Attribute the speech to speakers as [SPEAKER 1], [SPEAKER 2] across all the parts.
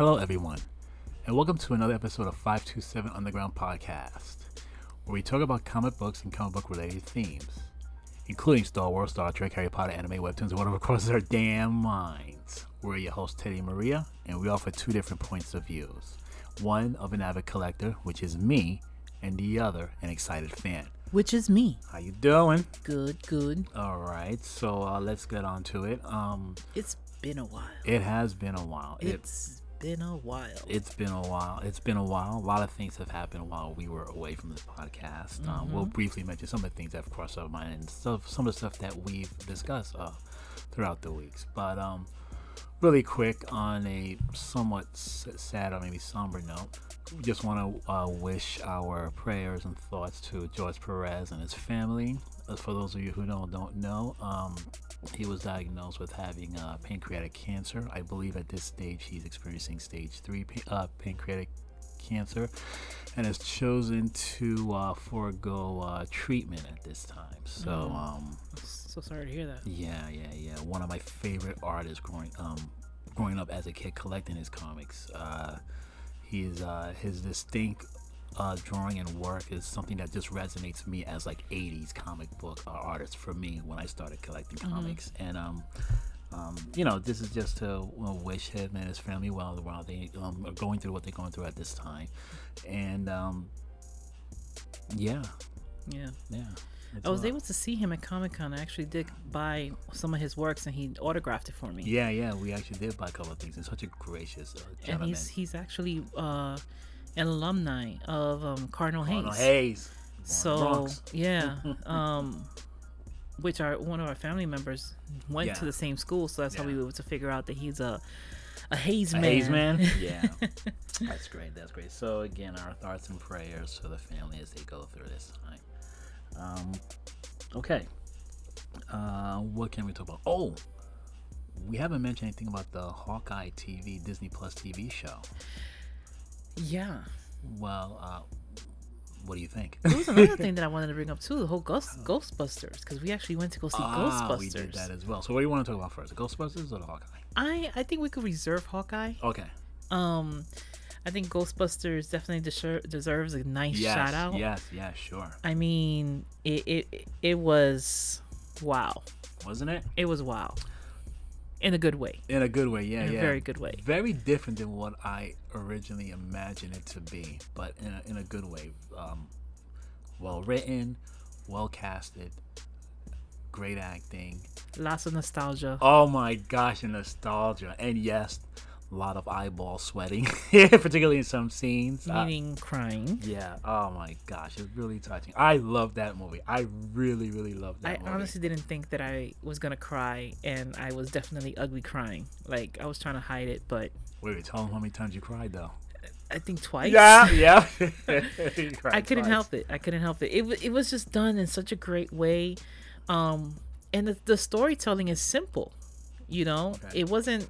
[SPEAKER 1] Hello, everyone, and welcome to another episode of 527 Underground Podcast, where we talk about comic books and comic book related themes, including Star Wars, Star Trek, Harry Potter, anime, webtoons, and whatever crosses our damn minds. We're your host, Teddy Maria, and we offer two different points of views one of an avid collector, which is me, and the other, an excited fan.
[SPEAKER 2] Which is me.
[SPEAKER 1] How you doing?
[SPEAKER 2] Good, good.
[SPEAKER 1] All right, so uh, let's get on to it. Um,
[SPEAKER 2] It's been a while.
[SPEAKER 1] it has been a while. It,
[SPEAKER 2] It's been a while.
[SPEAKER 1] it's been a while. It's been a while. A lot of things have happened while we were away from this podcast. Um, we'll briefly mention some of the things that have crossed our mind and stuff, some of the stuff that we've discussed uh, throughout the weeks. But um, really quick on a somewhat s- sad or maybe somber note, we just want to uh, wish our prayers and thoughts to George Perez and his family. As for those of you who don't don't know, um, he was diagnosed with having uh, pancreatic cancer. I believe at this stage he's experiencing stage three uh, pancreatic cancer, and has chosen to uh, forego uh, treatment at this time. So. Um,
[SPEAKER 2] so sorry to hear that.
[SPEAKER 1] yeah, yeah, yeah. One of my favorite artists growing um growing up as a kid collecting his comics. Uh he's uh his distinct uh drawing and work is something that just resonates with me as like 80s comic book uh, artist for me when I started collecting comics and um um, you know, this is just to well, wish him and his family well while they um, are going through what they're going through at this time, and um, yeah,
[SPEAKER 2] Yeah.
[SPEAKER 1] yeah.
[SPEAKER 2] I was able to see him at Comic Con. I actually did buy some of his works and he autographed it for me.
[SPEAKER 1] Yeah, yeah, we actually did buy a couple of things. He's such a gracious uh,
[SPEAKER 2] and
[SPEAKER 1] gentleman.
[SPEAKER 2] he's he's actually uh, an alumni of um, Cardinal Hayes.
[SPEAKER 1] Cardinal Hayes. In
[SPEAKER 2] So
[SPEAKER 1] Bronx.
[SPEAKER 2] yeah, um, which are one of our family members went
[SPEAKER 1] Yeah.
[SPEAKER 2] to the same school, so that's how we were able to figure out that he's a a Hayes
[SPEAKER 1] A
[SPEAKER 2] man.
[SPEAKER 1] Hayes man. Yeah, that's great. That's great. So again, our thoughts and prayers for the family as they go through this time. Um, okay. Uh, what can we talk about? Oh, we haven't mentioned anything about the Hawkeye TV Disney Plus TV show.
[SPEAKER 2] Yeah.
[SPEAKER 1] Well, uh, what do you think?
[SPEAKER 2] There was another thing that I wanted to bring up too, the whole Ghost Ghostbusters, because we actually went to go see
[SPEAKER 1] ah,
[SPEAKER 2] Ghostbusters.
[SPEAKER 1] we did that as well. So what do you want to talk about first? The Ghostbusters or the Hawkeye?
[SPEAKER 2] I I think we could reserve Hawkeye.
[SPEAKER 1] Okay.
[SPEAKER 2] Um, I think Ghostbusters definitely deser- deserves a nice
[SPEAKER 1] Yes.
[SPEAKER 2] shout out.
[SPEAKER 1] Yes. Yeah. Sure.
[SPEAKER 2] I mean, it, it it was wow.
[SPEAKER 1] Wasn't it?
[SPEAKER 2] It was wow, in a good way.
[SPEAKER 1] In a good way, yeah,
[SPEAKER 2] In a
[SPEAKER 1] yeah.
[SPEAKER 2] very good way.
[SPEAKER 1] Very different than what I originally imagined it to be, but in a, in a good way. Um, well written, well casted, great acting.
[SPEAKER 2] Lots of nostalgia.
[SPEAKER 1] Oh my gosh, and nostalgia, and yes, a lot of eyeball sweating, particularly in some scenes. Uh,
[SPEAKER 2] meaning crying.
[SPEAKER 1] yeah. Oh my gosh, it's really touching. I love that movie. I really, really love that
[SPEAKER 2] I
[SPEAKER 1] movie.
[SPEAKER 2] honestly didn't think that I was gonna cry, and I was definitely ugly crying. Like I was trying to hide it, but
[SPEAKER 1] Wait, tell them how many times you cried though.
[SPEAKER 2] I think twice.
[SPEAKER 1] Yeah, yeah.
[SPEAKER 2] I couldn't help it. I couldn't help it. It it was just done in such a great way, um, and the, the storytelling is simple. You know,
[SPEAKER 1] Okay.
[SPEAKER 2] it wasn't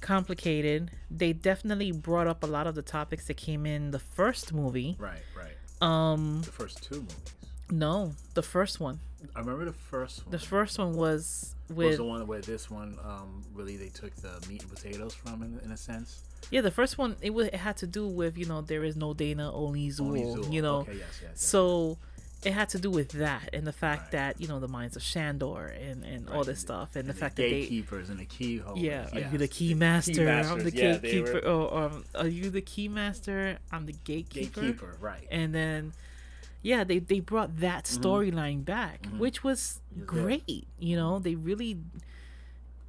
[SPEAKER 2] complicated. They definitely brought up a lot of the topics that came in the first movie.
[SPEAKER 1] Right, right.
[SPEAKER 2] Um,
[SPEAKER 1] The first two movies.
[SPEAKER 2] no, the first one.
[SPEAKER 1] I remember the first one.
[SPEAKER 2] The first one was
[SPEAKER 1] was
[SPEAKER 2] with
[SPEAKER 1] the one where this one um, really they took the meat and potatoes from in, in a sense.
[SPEAKER 2] yeah. The first one it was it had to do with you know there is no Dana only Zuul.
[SPEAKER 1] Only Zuul.
[SPEAKER 2] You know,
[SPEAKER 1] Okay, yes, yes, yes.
[SPEAKER 2] so it had to do with that and the fact
[SPEAKER 1] Right.
[SPEAKER 2] that you know the minds of Shandor and and all
[SPEAKER 1] Right,
[SPEAKER 2] this stuff and,
[SPEAKER 1] And
[SPEAKER 2] the fact that they
[SPEAKER 1] gatekeepers and the key holders.
[SPEAKER 2] yeah, are you the key master? I'm the
[SPEAKER 1] yeah,
[SPEAKER 2] gatekeeper.
[SPEAKER 1] were-
[SPEAKER 2] Or um, are you the key master? I'm the gatekeeper.
[SPEAKER 1] Gatekeeper, right?
[SPEAKER 2] And then, yeah, they they brought that storyline back, which was
[SPEAKER 1] Mm-hmm.
[SPEAKER 2] great. You know, they really,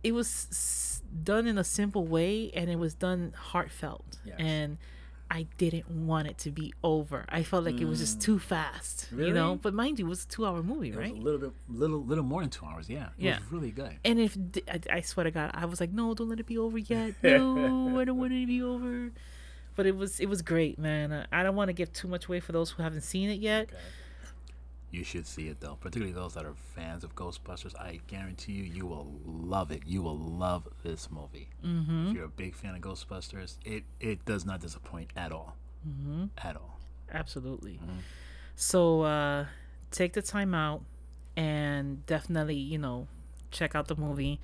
[SPEAKER 2] it was s- done in a simple way, and it was done heartfelt.
[SPEAKER 1] Yes.
[SPEAKER 2] And I didn't want it to be over. I felt like it was just too fast. You know,
[SPEAKER 1] Mm.
[SPEAKER 2] But mind you, it was a two hour movie,
[SPEAKER 1] It was
[SPEAKER 2] right?
[SPEAKER 1] a little bit, little, little more than two hours. Yeah, it
[SPEAKER 2] Yeah.
[SPEAKER 1] was really good.
[SPEAKER 2] And if I swear to God, I was like, no, don't let it be over yet. No, I don't want it to be over. But it was it was great, man. I- I don't want to give too much away for those who haven't seen it yet.
[SPEAKER 1] Okay. You should see it though, particularly those that are fans of Ghostbusters. I guarantee you, you will love it. You will love this movie. Mm-hmm. If you're a big fan of Ghostbusters, it it does not disappoint at all. Mm-hmm. At all.
[SPEAKER 2] Absolutely. So uh, take the time out and definitely, you know, check out the movie.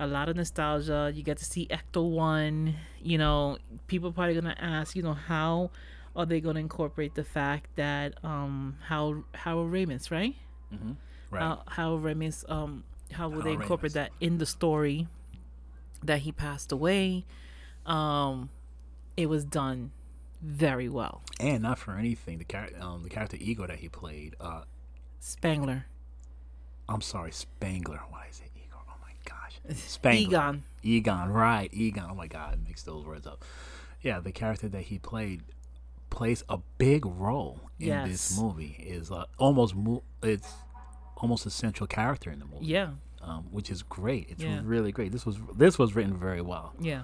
[SPEAKER 2] a lot of nostalgia. You get to see Ecto One. You know, people probably gonna ask, you know, how are they gonna incorporate the fact that um how Harold Ramis, right?
[SPEAKER 1] Mm-hmm. Right.
[SPEAKER 2] How Harold Ramis, um, how will they incorporate
[SPEAKER 1] Ramis.
[SPEAKER 2] that in the story that he passed away? Um, it was done very well.
[SPEAKER 1] and not for anything, the character, um, the character Ego that he played. Uh,
[SPEAKER 2] Spangler,
[SPEAKER 1] I'm sorry, Spangler. Why is it Ego? Oh my gosh, Spangler.
[SPEAKER 2] Egon.
[SPEAKER 1] Egon, right? Egon. Oh my God, I mixed those words up. Yeah, the character that he played plays a big role in this movie. Is uh, almost mo- it's almost a central character in the movie.
[SPEAKER 2] Yeah,
[SPEAKER 1] um, which is great. It's
[SPEAKER 2] Yeah.
[SPEAKER 1] really great. This was this was written very well.
[SPEAKER 2] yeah.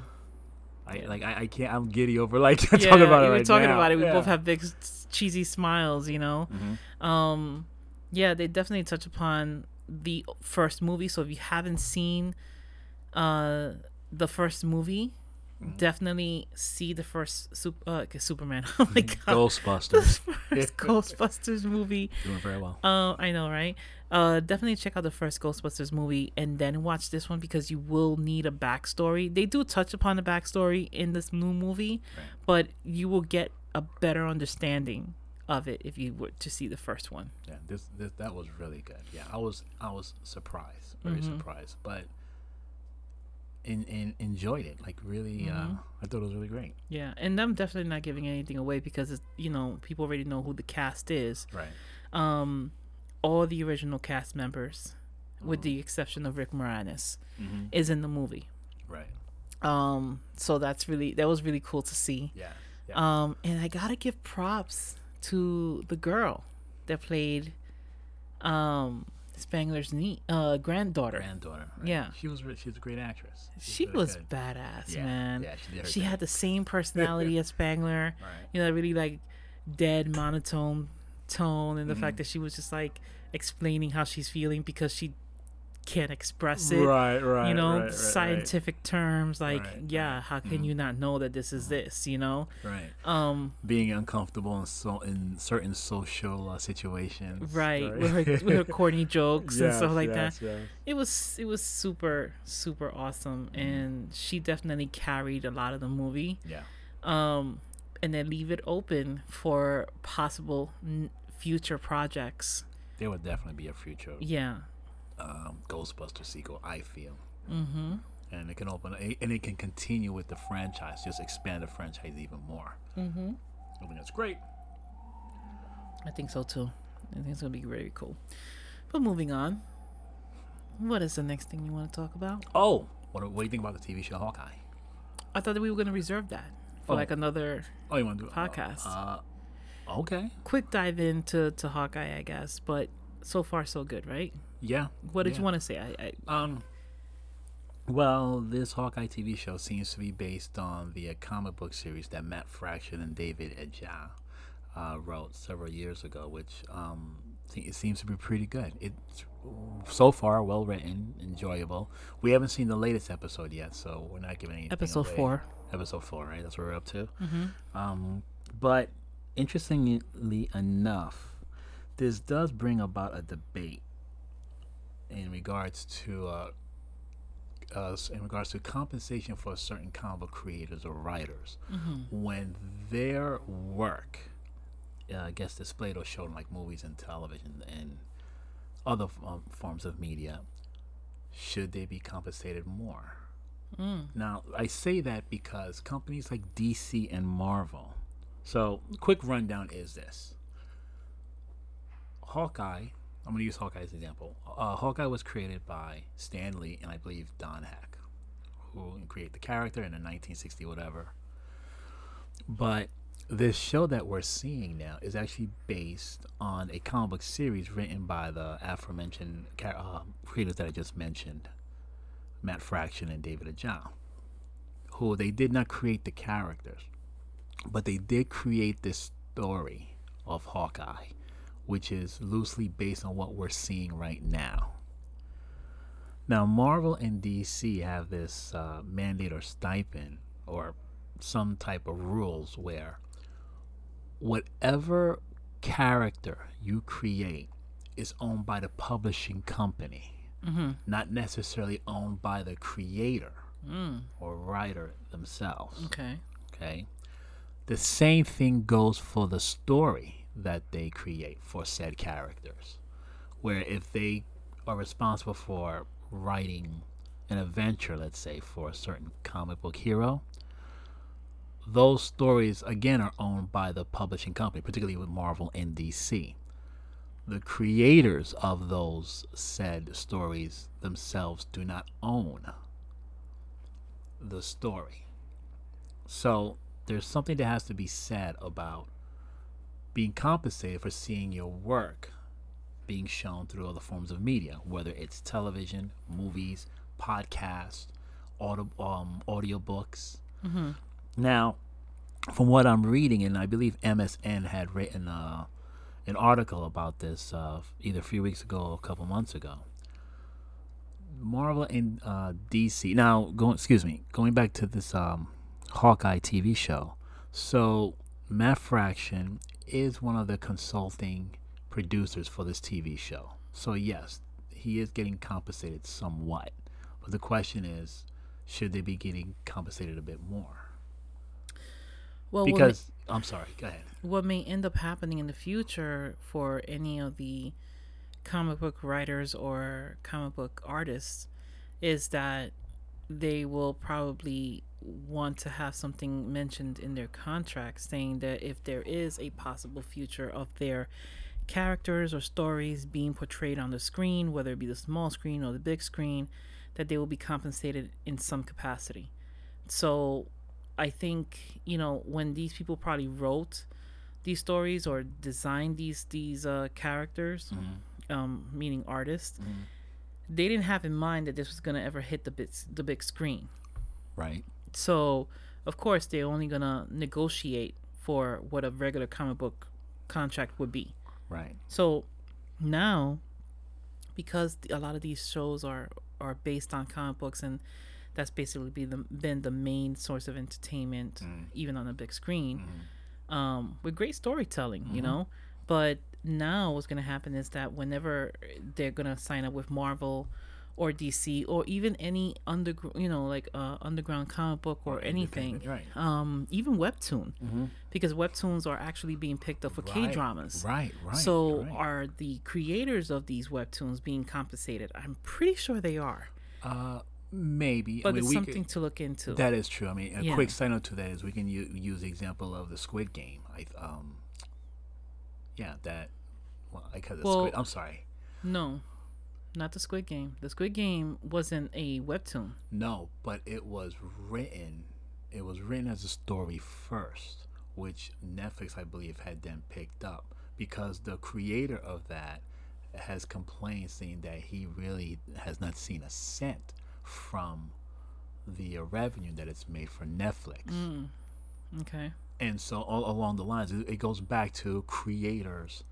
[SPEAKER 1] I like I, I can't. I'm giddy over like
[SPEAKER 2] yeah,
[SPEAKER 1] talking about it
[SPEAKER 2] We're
[SPEAKER 1] right
[SPEAKER 2] talking
[SPEAKER 1] now.
[SPEAKER 2] about it. We
[SPEAKER 1] Yeah.
[SPEAKER 2] both have big cheesy smiles, you know.
[SPEAKER 1] Mhm.
[SPEAKER 2] Um, yeah, they definitely touch upon the first movie. So if you haven't seen uh the first movie,
[SPEAKER 1] Mm-hmm.
[SPEAKER 2] Definitely see the first super, uh, Superman. Oh my god,
[SPEAKER 1] Ghostbusters
[SPEAKER 2] first Ghostbusters movie.
[SPEAKER 1] doing very well.
[SPEAKER 2] Uh, I know, right? Uh, definitely check out the first Ghostbusters movie and then watch this one because you will need a backstory. They do touch upon the backstory in this new movie,
[SPEAKER 1] Right.
[SPEAKER 2] but you will get a better understanding of it if you were to see the first one.
[SPEAKER 1] Yeah, this, this that was really good. Yeah, I was I was surprised, very
[SPEAKER 2] Mm-hmm.
[SPEAKER 1] surprised, but in, in enjoyed it. Like really, uh,
[SPEAKER 2] Mm-hmm.
[SPEAKER 1] I thought it was really great.
[SPEAKER 2] Yeah, and I'm definitely not giving anything away because it's, you know people already know who the cast is.
[SPEAKER 1] Right.
[SPEAKER 2] Um, all the original cast members, with the exception of Rick Moranis,
[SPEAKER 1] Mhm.
[SPEAKER 2] is in the movie.
[SPEAKER 1] Right.
[SPEAKER 2] Um, so that's really that was really cool to see.
[SPEAKER 1] Yeah. Yeah.
[SPEAKER 2] Um, and I gotta give props to the girl that played um Spangler's nie- uh granddaughter.
[SPEAKER 1] Granddaughter. right.
[SPEAKER 2] yeah.
[SPEAKER 1] She was. re- She was a great actress.
[SPEAKER 2] she
[SPEAKER 1] really
[SPEAKER 2] was
[SPEAKER 1] good.
[SPEAKER 2] badass,
[SPEAKER 1] Yeah,
[SPEAKER 2] man.
[SPEAKER 1] yeah, she did her
[SPEAKER 2] she
[SPEAKER 1] thing.
[SPEAKER 2] had the same personality as Spangler.
[SPEAKER 1] Right.
[SPEAKER 2] You know, really like dead monotone tone, and the
[SPEAKER 1] Mm-hmm.
[SPEAKER 2] fact that she was just like explaining how she's feeling because she can't express it.
[SPEAKER 1] Right. Right.
[SPEAKER 2] you know,
[SPEAKER 1] right, right, right.
[SPEAKER 2] scientific terms like,
[SPEAKER 1] Right,
[SPEAKER 2] yeah, how can you not know that this is this? You know,
[SPEAKER 1] Right.
[SPEAKER 2] um,
[SPEAKER 1] Being uncomfortable in so in certain social uh, situations.
[SPEAKER 2] right, with her with her corny jokes and stuff like that.
[SPEAKER 1] yes.
[SPEAKER 2] It was it was super super awesome, and she definitely carried a lot of the movie.
[SPEAKER 1] Yeah.
[SPEAKER 2] Um, and then leave it open for possible n- future projects.
[SPEAKER 1] There would definitely be a future
[SPEAKER 2] Yeah.
[SPEAKER 1] Um, Ghostbuster sequel. I feel.
[SPEAKER 2] Mm-hmm.
[SPEAKER 1] and it can open and it can continue with the franchise just expand the franchise even more
[SPEAKER 2] Mm-hmm.
[SPEAKER 1] i think that's great
[SPEAKER 2] I think so too. I think it's gonna be very cool. But moving on, what is the next thing you want to talk about?
[SPEAKER 1] oh what, do- what do you think about the tv show hawkeye
[SPEAKER 2] I thought that we were gonna reserve that for
[SPEAKER 1] Oh.
[SPEAKER 2] like another
[SPEAKER 1] oh you want to do
[SPEAKER 2] Podcast.
[SPEAKER 1] uh, uh, okay
[SPEAKER 2] quick dive into to Hawkeye, I guess. But so far, so good, right?
[SPEAKER 1] Yeah
[SPEAKER 2] What did
[SPEAKER 1] yeah.
[SPEAKER 2] you want to say? I, I
[SPEAKER 1] um well this hawkeye tv show seems to be based on the uh, comic book series that matt fraction and david Aja uh, wrote several years ago which um se- it seems to be pretty good it's so far well written enjoyable we haven't seen the latest episode yet so we're not giving anything
[SPEAKER 2] episode
[SPEAKER 1] away.
[SPEAKER 2] four.
[SPEAKER 1] episode four, right? That's what we're up to.
[SPEAKER 2] Mm-hmm.
[SPEAKER 1] Um, but interestingly enough, this does bring about a debate in regards to uh, uh, in regards to compensation for certain comic book creators or writers when their work uh, gets displayed or shown like movies and television and other um, forms of media. Should they be compensated more? Now, I say that because companies like DC and Marvel. So, quick rundown is this Hawkeye, I'm going to use Hawkeye as an example. Uh, Hawkeye was created by Stan Lee and I believe Don Heck, who created the character in the 1960 whatever. But this show that we're seeing now is actually based on a comic book series written by the aforementioned uh, creators that I just mentioned. Matt Fraction and David Aja, who they did not create the characters, but they did create this story of Hawkeye, which is loosely based on what we're seeing right now. Now, Marvel and DC have this uh, mandate or stipend or some type of rules where whatever character you create is owned by the publishing company not necessarily owned by the creator or writer themselves.
[SPEAKER 2] Okay.
[SPEAKER 1] Okay. The same thing goes for the story that they create for said characters. Where if they are responsible for writing an adventure, let's say, for a certain comic book hero, those stories again are owned by the publishing company, particularly with Marvel and DC. The creators of those said stories themselves do not own the story. So there's something that has to be said about being compensated for seeing your work being shown through other forms of media, whether it's television, movies, podcasts, audio, um, audiobooks. Now, from what I'm reading, and I believe MSN had written uh, an article about this uh, either a few weeks ago or a couple months ago. Marvel and uh, DC. Now, going excuse me, going back to this um, Hawkeye TV show. So Matt Fraction is one of the consulting producers for this TV show. So yes, he is getting compensated somewhat. But the question is, should they be getting compensated a bit more?
[SPEAKER 2] Well, what may-
[SPEAKER 1] Because I'm sorry, go ahead.
[SPEAKER 2] what may end up happening in the future for any of the comic book writers or comic book artists is that they will probably want to have something mentioned in their contract saying that if there is a possible future of their characters or stories being portrayed on the screen, whether it be the small screen or the big screen, that they will be compensated in some capacity. So I think, you know, when these people probably wrote these stories or designed these these uh, characters, um, meaning artists, they didn't have in mind that this was gonna ever hit the big, the big screen.
[SPEAKER 1] Right.
[SPEAKER 2] So of course they're only gonna negotiate for what a regular comic book contract would be.
[SPEAKER 1] Right.
[SPEAKER 2] So now, because a lot of these shows are are based on comic books, and that's basically be the, been the main source of entertainment, mm-hmm. even on the big screen, mm-hmm. um, with great storytelling, you mm-hmm. know. But now, what's going to happen is that whenever they're going to sign up with Marvel or DC or even any underground, you know, like uh, underground comic book or anything,
[SPEAKER 1] Right.
[SPEAKER 2] um, even webtoon, because webtoons are actually being picked up for K dramas.
[SPEAKER 1] Right. Right.
[SPEAKER 2] So
[SPEAKER 1] right.
[SPEAKER 2] are the creators of these webtoons being compensated? I'm pretty sure they are,
[SPEAKER 1] uh, maybe.
[SPEAKER 2] but
[SPEAKER 1] I mean,
[SPEAKER 2] it's something
[SPEAKER 1] could-
[SPEAKER 2] to look into.
[SPEAKER 1] That is true. I mean, a
[SPEAKER 2] Yeah.
[SPEAKER 1] quick side note to that is we can u- use the example of the Squid Game. I um, yeah, that. Well, I call it
[SPEAKER 2] Well-
[SPEAKER 1] Squid. I'm sorry.
[SPEAKER 2] no, not the Squid Game. The Squid Game wasn't a webtoon.
[SPEAKER 1] No, but it was written. It was written as a story first, which Netflix, I believe, had then picked up because the creator of that has complained, saying that he really has not seen a cent from the revenue that it's made for Netflix.
[SPEAKER 2] Mm, okay.
[SPEAKER 1] and so all along the lines it goes back to creators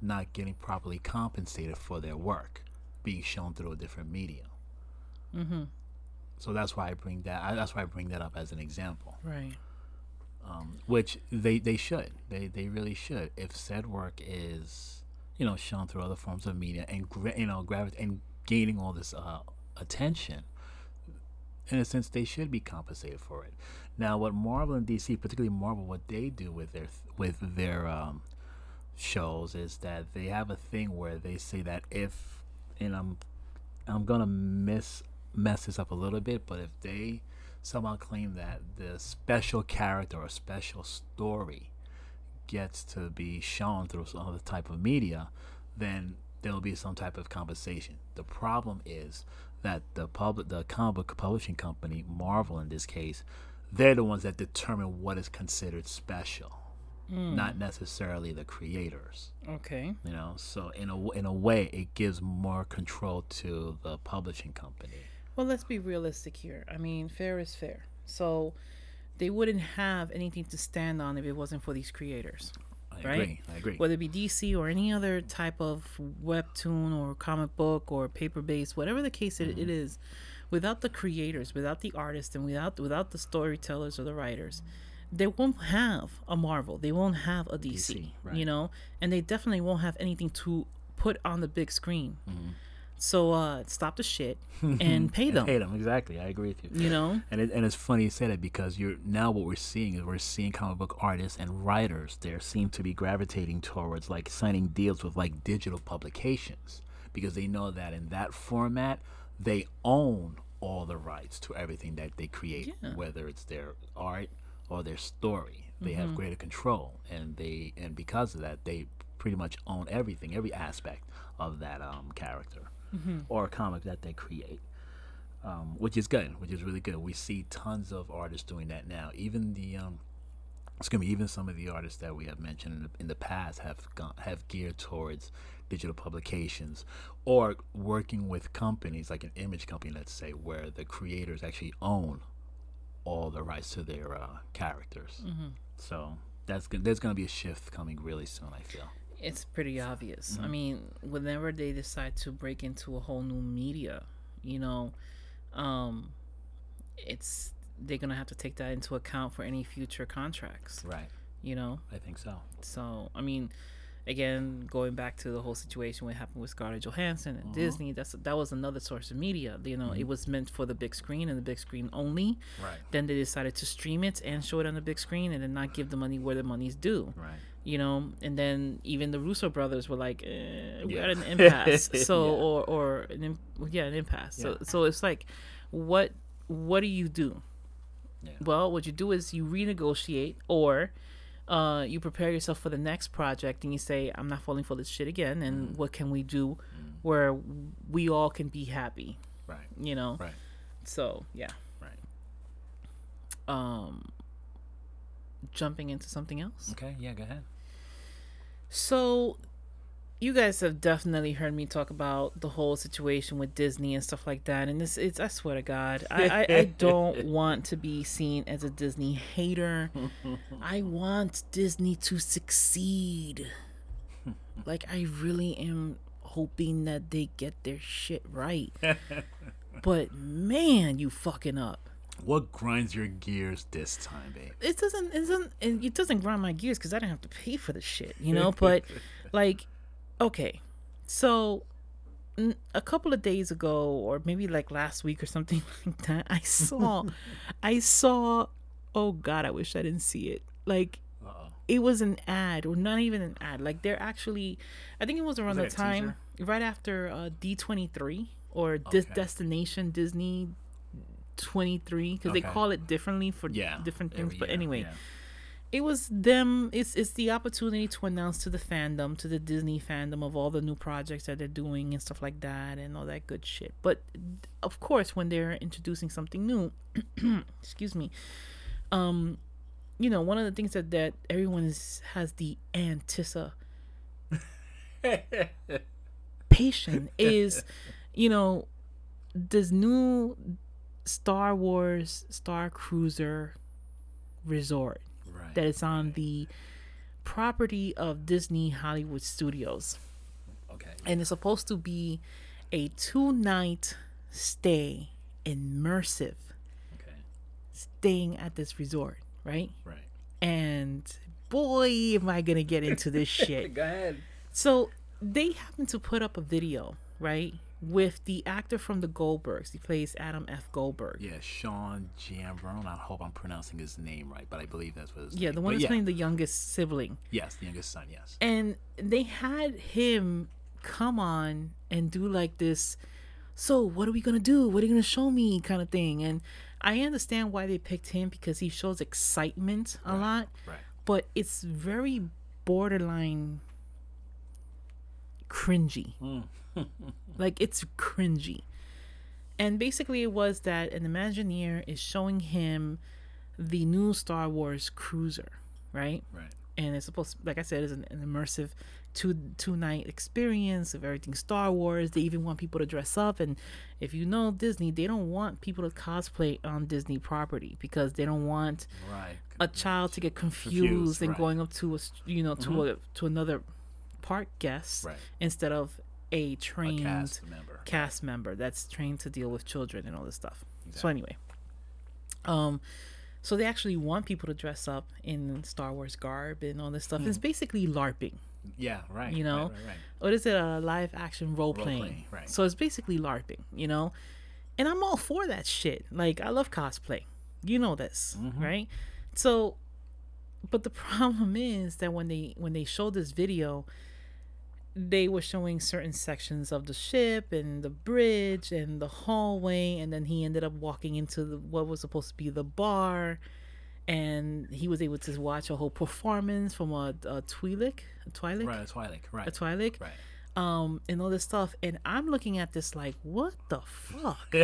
[SPEAKER 1] not getting properly compensated for their work being shown through a different medium.
[SPEAKER 2] Mm-hmm.
[SPEAKER 1] so that's why i bring that I, that's why i bring that up as an example.
[SPEAKER 2] Right.
[SPEAKER 1] um, which they they should. They they really should. If said work is you know shown through other forms of media and gra- you know gravit- and gaining all this uh, attention in a sense they should be compensated for it. Now what marvel and dc particularly marvel what they do with their with their um, shows is that they have a thing where they say that if and i'm i'm gonna miss mess this up a little bit but if they somehow claim that the special character or special story gets to be shown through some other type of media, then there will be some type of compensation. The problem is that the public, the comic book publishing company, Marvel in this case, they're the ones that determine what is considered special, Hmm. not necessarily the creators.
[SPEAKER 2] Okay.
[SPEAKER 1] You know, so in a in a way, it gives more control to the publishing company.
[SPEAKER 2] Well, let's be realistic here. I mean, fair is fair. So they wouldn't have anything to stand on if it wasn't for these creators.
[SPEAKER 1] I
[SPEAKER 2] Right.
[SPEAKER 1] agree. I agree.
[SPEAKER 2] whether it be DC or any other type of webtoon or comic book or paper based, whatever the case it, it mm-hmm. is, without the creators, without the artists, and without without the storytellers or the writers, they won't have a Marvel. They won't have a DC.
[SPEAKER 1] DC, right.
[SPEAKER 2] You know, and they definitely won't have anything to put on the big screen. So uh, stop the shit and pay them.
[SPEAKER 1] Pay them exactly. I agree with you.
[SPEAKER 2] You know,
[SPEAKER 1] And it, and it's funny you say that because you're now what we're seeing is we're seeing comic book artists and writers there seem to be gravitating towards like signing deals with like digital publications because they know that in that format they own all the rights to everything that they create,
[SPEAKER 2] Yeah.
[SPEAKER 1] whether it's their art or their story. They have greater control, and they and because of that, they pretty much own everything, every aspect of that um, character or comic that they create um, which is good, which is really good. We see tons of artists doing that now. Even the um, excuse me, even some of the artists that we have mentioned in the, in the past have gone, have geared towards digital publications or working with companies like an image company, let's say, where the creators actually own all the rights to their uh, characters. So that's. There's going to be a shift coming really soon. I feel.
[SPEAKER 2] it's pretty obvious.
[SPEAKER 1] Mm-hmm.
[SPEAKER 2] I mean, whenever they decide to break into a whole new media, you know, um, it's they're gonna have to take that into account for any future contracts.
[SPEAKER 1] Right.
[SPEAKER 2] You know,
[SPEAKER 1] I think so.
[SPEAKER 2] so I mean, again, going back to the whole situation what happened with Scarlett Johansson and Disney, that's that was another source of media. You know, it was meant for the big screen and the big screen only.
[SPEAKER 1] Right.
[SPEAKER 2] Then they decided to stream it and show it on the big screen, and then not give the money where the money's due.
[SPEAKER 1] Right.
[SPEAKER 2] You know, and then even the Russo brothers were like, eh, "We're
[SPEAKER 1] Yeah.
[SPEAKER 2] at an impasse." So,
[SPEAKER 1] Yeah.
[SPEAKER 2] or or an im- yeah, an impasse. So,
[SPEAKER 1] Yeah.
[SPEAKER 2] so it's like, what what do you do? Well, what you do is you renegotiate, or uh, you prepare yourself for the next project, and you say, "I'm not falling for this shit again." And what can we do where we all can be happy?
[SPEAKER 1] Right.
[SPEAKER 2] You know.
[SPEAKER 1] Right.
[SPEAKER 2] So yeah.
[SPEAKER 1] Right.
[SPEAKER 2] Um. Jumping into something else.
[SPEAKER 1] Okay. Yeah. Go ahead.
[SPEAKER 2] So, you guys have definitely heard me talk about the whole situation with Disney and stuff like that, and this it's I swear to God, I I, I don't want to be seen as a Disney hater. I want Disney to succeed. Like I really am hoping that they get their shit right. but man, you fucking up.
[SPEAKER 1] What grinds your gears this time, babe?
[SPEAKER 2] it doesn't it doesn't it doesn't grind my gears because I don't have to pay for the shit, you know. But like, okay, so a couple of days ago, or maybe like last week or something like that, I saw, I saw. Oh God, I wish I didn't see it. Like.
[SPEAKER 1] Uh-oh.
[SPEAKER 2] It was an ad, or not even an ad. Like they're actually, I think it was around
[SPEAKER 1] Was
[SPEAKER 2] the time right after uh, D twenty three or Dis-
[SPEAKER 1] Okay.
[SPEAKER 2] Destination Disney twenty three because they call it differently for
[SPEAKER 1] Yeah.
[SPEAKER 2] different things. But anyway,
[SPEAKER 1] yeah.
[SPEAKER 2] It was them it's it's the opportunity to announce to the fandom to the disney fandom of all the new projects that they're doing and stuff like that and all that good shit but of course when they're introducing something new excuse me um you know one of the things that that everyone is has the antissa patient is you know this new star wars star cruiser resort. That is on the property of Disney Hollywood Studios.
[SPEAKER 1] okay.
[SPEAKER 2] And it's supposed to be a two night stay, immersive,
[SPEAKER 1] Okay.
[SPEAKER 2] staying at this resort, right?
[SPEAKER 1] Right.
[SPEAKER 2] And boy, am I going to get into this shit.
[SPEAKER 1] Go ahead.
[SPEAKER 2] So they happen to put up a video, right? With the actor from the Goldbergs. He plays Adam F. Goldberg.
[SPEAKER 1] Yeah, Sean Giambrone. I hope I'm pronouncing his name right, but I believe that's what his
[SPEAKER 2] Yeah,
[SPEAKER 1] name.
[SPEAKER 2] the one
[SPEAKER 1] but
[SPEAKER 2] that's
[SPEAKER 1] yeah,
[SPEAKER 2] playing the youngest sibling.
[SPEAKER 1] Yes, the youngest son. Yes.
[SPEAKER 2] and they had him come on and do like this so what are we gonna do what are you gonna show me kind of thing and i understand why they picked him because he shows excitement a lot
[SPEAKER 1] Right.
[SPEAKER 2] but it's very borderline cringy like it's cringy and basically it was that an imagineer is showing him the new star wars cruiser right
[SPEAKER 1] Right.
[SPEAKER 2] and it's supposed like i said is an, an immersive two two night experience of everything star wars they even want people to dress up and if you know disney they don't want people to cosplay on disney property because they don't want
[SPEAKER 1] Right.
[SPEAKER 2] a child to get confused,
[SPEAKER 1] Confused,
[SPEAKER 2] and
[SPEAKER 1] right. Mm-hmm.
[SPEAKER 2] going up to a you know to a to another park guest
[SPEAKER 1] Right.
[SPEAKER 2] instead of a
[SPEAKER 1] A
[SPEAKER 2] trained
[SPEAKER 1] cast member.
[SPEAKER 2] cast member that's trained to deal with children and all this stuff. So anyway, um, so they actually want people to dress up in Star Wars garb and all this stuff.
[SPEAKER 1] Hmm.
[SPEAKER 2] It's basically LARPing.
[SPEAKER 1] Yeah, right.
[SPEAKER 2] You know,
[SPEAKER 1] right, right, right.
[SPEAKER 2] what is it? A live action role playing.
[SPEAKER 1] Role-playing, right.
[SPEAKER 2] So it's basically LARPing, you know? And I'm all for that shit. Like, I love cosplay. You know this,
[SPEAKER 1] Mm-hmm.
[SPEAKER 2] right? So, but the problem is that when they when they show this video, they were showing certain sections of the ship and the bridge and the hallway, and then he ended up walking into the, what was supposed to be the bar, and he was able to watch a whole performance from a, a Twi'lek, a Twi'lek,
[SPEAKER 1] Right, a Twi'lek, right.
[SPEAKER 2] a Twi'lek,
[SPEAKER 1] right.
[SPEAKER 2] um, and all this stuff. And I'm looking at this like, what the fuck?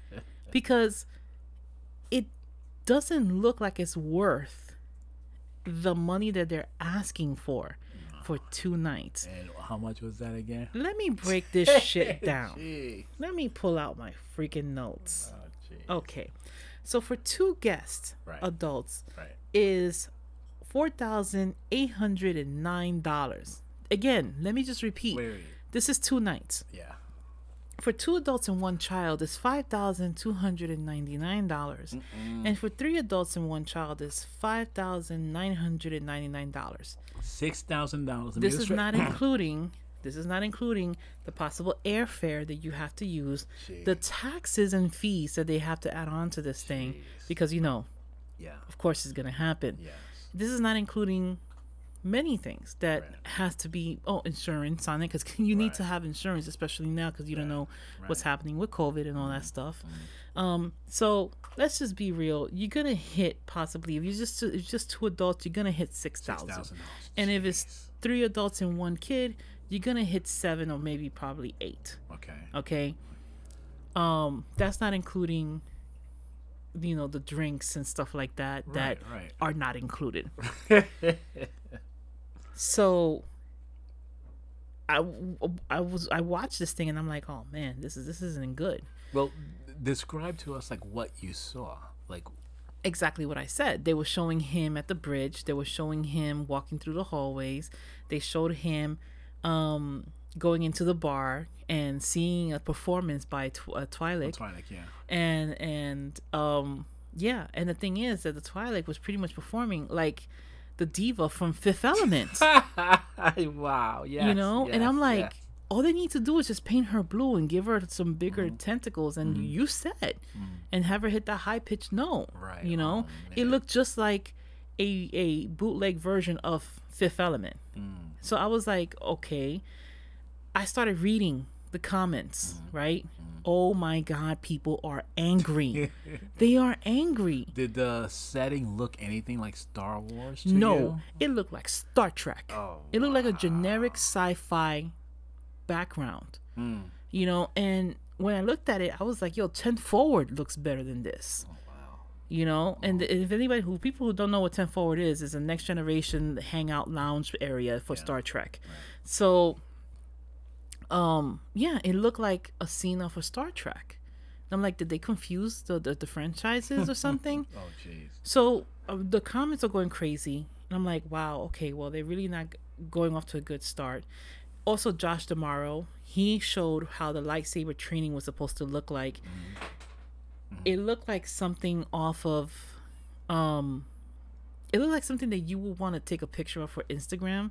[SPEAKER 2] because it doesn't look like it's worth the money that they're asking for for two nights.
[SPEAKER 1] and how much was that again?
[SPEAKER 2] Let me break this shit down.
[SPEAKER 1] Gee.
[SPEAKER 2] Let me pull out my freaking notes.
[SPEAKER 1] Oh.
[SPEAKER 2] Okay. So for two guests,
[SPEAKER 1] Right.
[SPEAKER 2] adults,
[SPEAKER 1] Right.
[SPEAKER 2] is four thousand eight hundred and nine dollars. Again, let me just repeat.
[SPEAKER 1] Wait, wait.
[SPEAKER 2] This is two nights.
[SPEAKER 1] Yeah.
[SPEAKER 2] For two adults and one child is five thousand two hundred and ninety nine dollars, and for three adults and one child is five thousand nine hundred and ninety nine dollars.
[SPEAKER 1] Six thousand dollars.
[SPEAKER 2] This is not including. This is not including the possible airfare that you have to use, the taxes and fees that they have to add on to this thing, because you know,
[SPEAKER 1] Yeah.
[SPEAKER 2] of course, it's gonna happen.
[SPEAKER 1] Yes.
[SPEAKER 2] This is not including many things that
[SPEAKER 1] Right.
[SPEAKER 2] has to be oh insurance on it because you need to have insurance especially now because you don't know what's
[SPEAKER 1] Right. Mm-hmm.
[SPEAKER 2] happening with covid and all that stuff um so let's just be real you're gonna hit possibly if you just if it's just two adults you're gonna hit six thousand and if it's three adults and one kid you're gonna hit seven or maybe probably eight
[SPEAKER 1] Okay.
[SPEAKER 2] okay um that's not including you know the drinks and stuff like that that
[SPEAKER 1] Right, right.
[SPEAKER 2] are not included so I, I was I watched this thing and I'm like, oh man, this is this isn't good.
[SPEAKER 1] Well, describe to us like what you saw. Like
[SPEAKER 2] Exactly what I said. They were showing him at the bridge. They were showing him walking through the hallways. They showed him um, going into the bar and seeing a performance by Tw- uh, Twi'lek.
[SPEAKER 1] Twilight, yeah.
[SPEAKER 2] and and um yeah and the thing is that the twilight was pretty much performing like the diva from fifth element
[SPEAKER 1] wow. Yeah.
[SPEAKER 2] you know and i'm like
[SPEAKER 1] yes.
[SPEAKER 2] All they need to do is just paint her blue and give her some bigger
[SPEAKER 1] Mm-hmm.
[SPEAKER 2] tentacles and you set and have her hit that high pitched note
[SPEAKER 1] Right.
[SPEAKER 2] you know
[SPEAKER 1] Oh,
[SPEAKER 2] it looked just like a a bootleg version of fifth element
[SPEAKER 1] Mm.
[SPEAKER 2] so i was like okay i started reading the comments
[SPEAKER 1] Mm-hmm.
[SPEAKER 2] right oh my god people are angry they are angry
[SPEAKER 1] Did the setting look anything like Star Wars? To
[SPEAKER 2] no
[SPEAKER 1] you?
[SPEAKER 2] it looked like star trek
[SPEAKER 1] Oh,
[SPEAKER 2] it looked like a generic sci-fi background.
[SPEAKER 1] Mm.
[SPEAKER 2] you know and when i looked at it i was like yo 10 forward looks better than this.
[SPEAKER 1] Oh, wow.
[SPEAKER 2] you know and if anybody who people who don't know what 10 forward is is a next generation hangout lounge area for star trek. So um yeah it looked like a scene of a star trek. I'm like did they confuse the the, the franchises or something?
[SPEAKER 1] Oh, jeez.
[SPEAKER 2] so uh, the comments are going crazy. And i'm like wow okay well they're really not going off to a good start also Josh D'Amaro he showed how the lightsaber training was supposed to look like. It looked like something off of um it looked like something that you would want to take a picture of for instagram.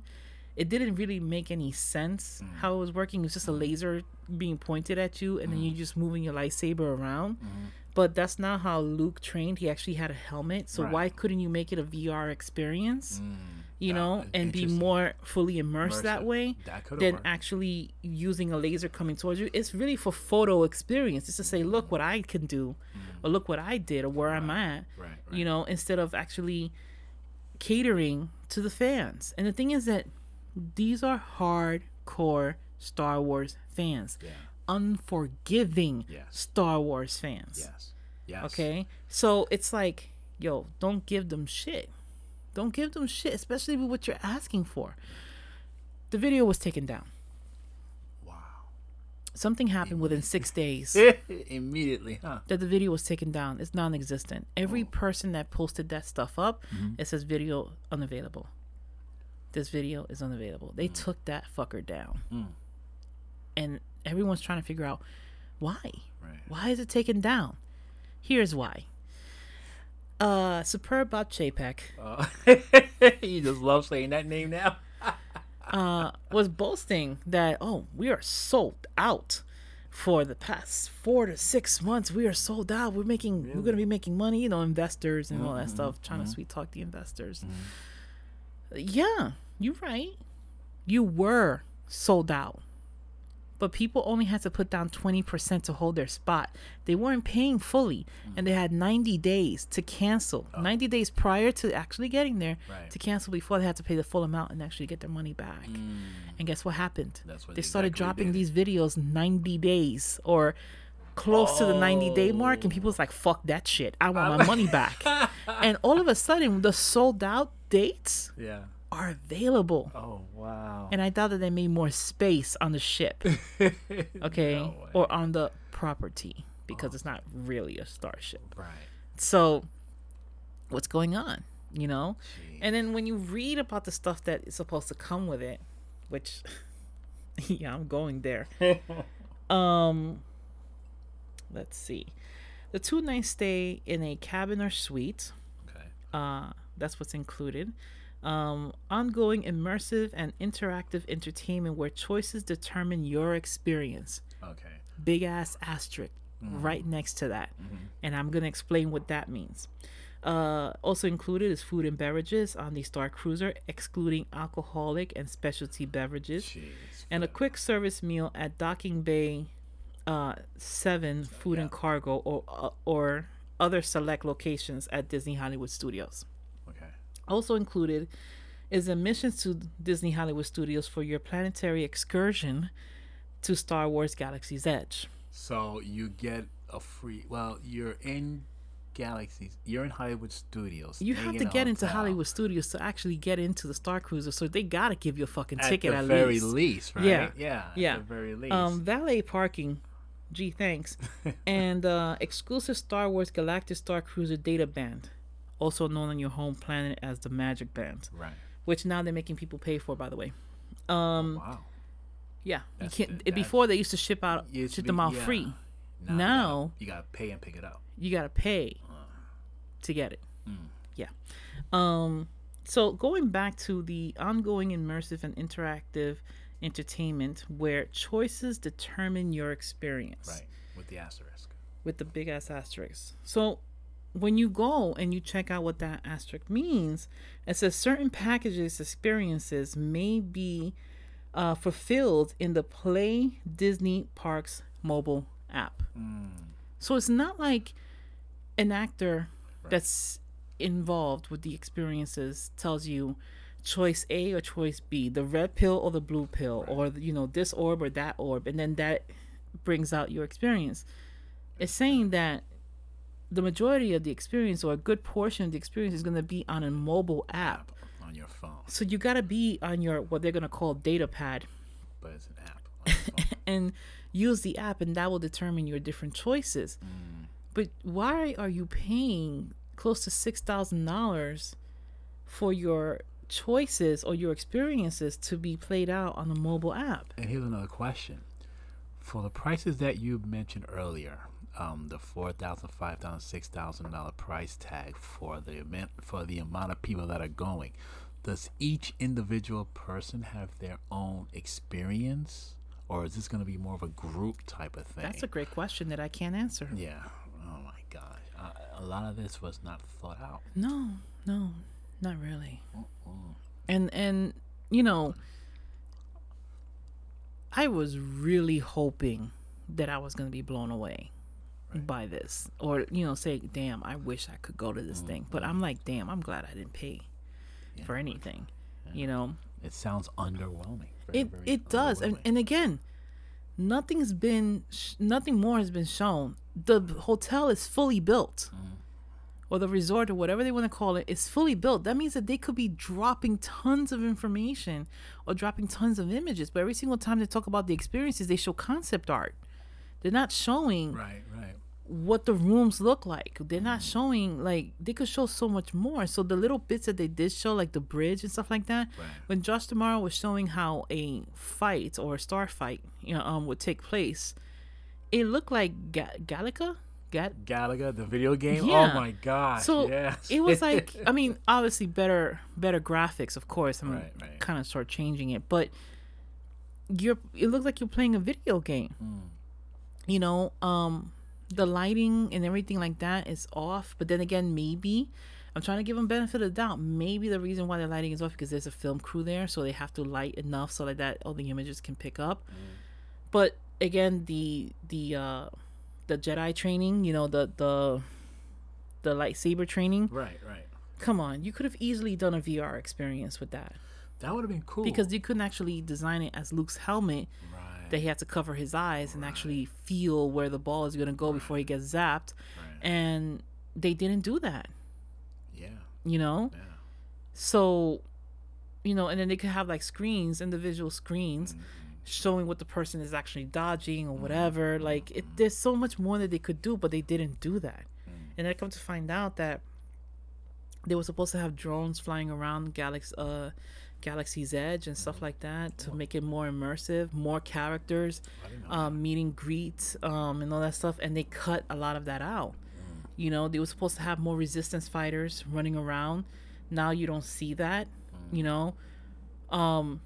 [SPEAKER 2] It didn't really make any sense
[SPEAKER 1] Mm.
[SPEAKER 2] how it was working. It was just a laser being pointed at you and then
[SPEAKER 1] Mm.
[SPEAKER 2] you're just moving your lightsaber around.
[SPEAKER 1] Mm-hmm.
[SPEAKER 2] but that's not how luke trained. He actually had a helmet. So
[SPEAKER 1] Right.
[SPEAKER 2] why couldn't you make it a vr experience you
[SPEAKER 1] that-
[SPEAKER 2] know and be more fully immersed that way
[SPEAKER 1] That
[SPEAKER 2] than
[SPEAKER 1] worked.
[SPEAKER 2] actually using a laser coming towards you it's really for photo experience it's to say look what i can do or look what i did or where i'm at
[SPEAKER 1] Mm. Right,
[SPEAKER 2] you know instead of actually catering to the fans and the thing is that these are hardcore star wars fans
[SPEAKER 1] Yeah.
[SPEAKER 2] unforgiving
[SPEAKER 1] Yes.
[SPEAKER 2] star wars fans
[SPEAKER 1] Yes. Yes.
[SPEAKER 2] Okay. So it's like, yo, don't give them shit. Don't give them shit, especially with what you're asking for. The video was taken down.
[SPEAKER 1] Wow.
[SPEAKER 2] Something happened within six days
[SPEAKER 1] Immediately, huh?
[SPEAKER 2] that the video was taken down. It's non existent. Every oh. person that posted that stuff up, mm-hmm. it says video unavailable. This video is unavailable. They mm. took that fucker down. Mm. And everyone's trying to figure out why.
[SPEAKER 1] Right.
[SPEAKER 2] Why is it taken down? Here's why. Uh, Superb Bob Chapek.
[SPEAKER 1] Uh, you just love saying that name now.
[SPEAKER 2] uh, was boasting that oh we are sold out for the past four to six months. We are sold out. We're making we're gonna be making money. You know, investors and all that stuff, trying to sweet talk the investors. Yeah, you're right. You were sold out. But people only had to put down 20% to hold their spot. They weren't paying fully, and they had 90 days to cancel. 90 days prior to actually getting there
[SPEAKER 1] Right.
[SPEAKER 2] to cancel before they had to pay the full amount and actually get their money back. Mm. And guess what happened?
[SPEAKER 1] That's what
[SPEAKER 2] they
[SPEAKER 1] they
[SPEAKER 2] started
[SPEAKER 1] exactly
[SPEAKER 2] dropping
[SPEAKER 1] did.
[SPEAKER 2] these videos 90 days or close to the 90 day mark, and
[SPEAKER 1] Oh.
[SPEAKER 2] people's like, fuck that shit. I want my money back. and all of a sudden, the sold out dates
[SPEAKER 1] Yeah.
[SPEAKER 2] Are available.
[SPEAKER 1] Oh wow.
[SPEAKER 2] And I thought that they made more space on the ship, okay,
[SPEAKER 1] No
[SPEAKER 2] or on the property because it's not really a starship.
[SPEAKER 1] right.
[SPEAKER 2] So, what's going on? You know,
[SPEAKER 1] Gee.
[SPEAKER 2] and then when you read about the stuff that is supposed to come with it, which, yeah, I'm going there. um, let's see, the two night stay in a cabin or suite.
[SPEAKER 1] Okay.
[SPEAKER 2] Uh, that's what's included. Um, ongoing immersive and interactive entertainment where choices determine your experience.
[SPEAKER 1] Okay.
[SPEAKER 2] Big ass asterisk right next to that. And I'm going to explain what that means. Uh, also included is food and beverages on the Star Cruiser, excluding alcoholic and specialty beverages,
[SPEAKER 1] Jeez.
[SPEAKER 2] and a quick service meal at Docking Bay uh, 7 Food and Cargo or, uh, or other select locations at Disney Hollywood Studios. Also included is admissions to Disney Hollywood Studios for your planetary excursion to Star Wars Galaxy's Edge.
[SPEAKER 1] So you get a free. Well, you're in Galaxies. You're in Hollywood Studios.
[SPEAKER 2] You have to get into. Hollywood Studios to actually get into the Star Cruiser, so they gotta give you a fucking
[SPEAKER 1] At
[SPEAKER 2] ticket
[SPEAKER 1] the
[SPEAKER 2] at
[SPEAKER 1] very
[SPEAKER 2] least.
[SPEAKER 1] least, right?
[SPEAKER 2] Yeah.
[SPEAKER 1] Yeah.
[SPEAKER 2] Yeah.
[SPEAKER 1] At the very least.
[SPEAKER 2] Um, valet parking, gee thanks, and uh, exclusive Star Wars Galactic Star Cruiser data band, also known on your home planet as the Magic Band,
[SPEAKER 1] right.
[SPEAKER 2] which now they're making people pay for, by the way. Um,
[SPEAKER 1] Wow.
[SPEAKER 2] yeah, you can't. it- before they used to ship out, ship
[SPEAKER 1] be-
[SPEAKER 2] them out
[SPEAKER 1] yeah.
[SPEAKER 2] free.
[SPEAKER 1] Now, you
[SPEAKER 2] Now-
[SPEAKER 1] gotta- you gotta pay and pick it up.
[SPEAKER 2] you gotta pay
[SPEAKER 1] Uh.
[SPEAKER 2] to get it.
[SPEAKER 1] Mm.
[SPEAKER 2] Yeah. Um. So going back to the ongoing immersive and interactive entertainment where choices determine your experience
[SPEAKER 1] Right. With the asterisk.
[SPEAKER 2] with the big ass asterisk. So when you go and you check out what that asterisk means, it says certain packages experiences may be uh, fulfilled in the Play Disney Parks mobile app. So it's not like an actor that's involved with the experiences tells you choice A or choice B, the red pill or the blue pill, or you know this orb or that orb, and then that brings out your experience. It's saying that the majority of the experience or a good portion of the experience is going to be on a mobile app.
[SPEAKER 1] on your phone,
[SPEAKER 2] So you got to be on your what they're going to call data pad
[SPEAKER 1] but it's an app. On your phone.
[SPEAKER 2] and use the app and that will determine your different choices. Mm. But why are you paying close to $6,000 for your choices or your experiences to be played out on a mobile app?
[SPEAKER 1] and here's another question: For the prices that you mentioned earlier, um, the four thousand, five thousand, six thousand dollar price tag for the event for the amount of people that are going, does each individual person have their own experience, or is this going to be more of a group type of thing?
[SPEAKER 2] That's a great question that I can't answer.
[SPEAKER 1] yeah. Oh my gosh, uh, a lot of this was not thought out.
[SPEAKER 2] No, no, not really. And and you know, I was really hoping that I was going to be blown away by this, or you know, say, "Damn, I wish I could go to this mm. thing." But I'm like, "Damn, I'm glad I didn't pay for anything." You know,
[SPEAKER 1] It sounds underwhelming. Very,
[SPEAKER 2] it
[SPEAKER 1] very
[SPEAKER 2] it does, and and again, nothing's been, sh- nothing more has been shown. The hotel is fully built, mm. or the resort or whatever they want to call it is fully built. That means that they could be dropping tons of information or dropping tons of images. But every single time they talk about the experiences, they show concept art. They're not showing
[SPEAKER 1] right, right.
[SPEAKER 2] What the rooms look like. They're not showing like they could show so much more. So the little bits that they did show, like the bridge and stuff like that,
[SPEAKER 1] Right.
[SPEAKER 2] when Josh D'Amaro was showing how a fight or a star fight, you know, um, would take place, it looked like Ga- Gallica, Get
[SPEAKER 1] Galaga, the video game.
[SPEAKER 2] Yeah.
[SPEAKER 1] Oh my gosh.
[SPEAKER 2] so
[SPEAKER 1] yes.
[SPEAKER 2] it was like I mean, obviously better better graphics, of course. I'm
[SPEAKER 1] Right, right.
[SPEAKER 2] kind of start changing it, but you're it looks like you're playing a video game.
[SPEAKER 1] Hmm.
[SPEAKER 2] You know, um the lighting and everything like that is off, but then again, maybe I'm trying to give them benefit of the doubt. Maybe the reason why the lighting is off because there's a film crew there, so they have to light enough so like that all the images can pick up. But again, the the uh the Jedi training, you know, the the the lightsaber training.
[SPEAKER 1] right, right.
[SPEAKER 2] Come on, you could have easily done a VR experience with that
[SPEAKER 1] That would have been cool.
[SPEAKER 2] because you couldn't actually design it as Luke's helmet
[SPEAKER 1] right,
[SPEAKER 2] that he had to cover his eyes and actually feel where the ball is going to go before he gets zapped.
[SPEAKER 1] right.
[SPEAKER 2] And they didn't do that,
[SPEAKER 1] yeah,
[SPEAKER 2] you know?
[SPEAKER 1] yeah.
[SPEAKER 2] So, you know, and then they could have like screens, individual screens.
[SPEAKER 1] Mm-hmm.
[SPEAKER 2] Showing what the person is actually dodging or whatever, like it, there's so much more that they could do, but they didn't do that.
[SPEAKER 1] Mm.
[SPEAKER 2] And I come to find out that they were supposed to have drones flying around Galaxy, uh, Galaxy's Edge and stuff like that to make it more immersive, more characters, um, meeting greets, um, and all that stuff. And they cut a lot of that out.
[SPEAKER 1] Mm.
[SPEAKER 2] You know, they were supposed to have more resistance fighters running around. Now you don't see that.
[SPEAKER 1] Mm.
[SPEAKER 2] You know, um,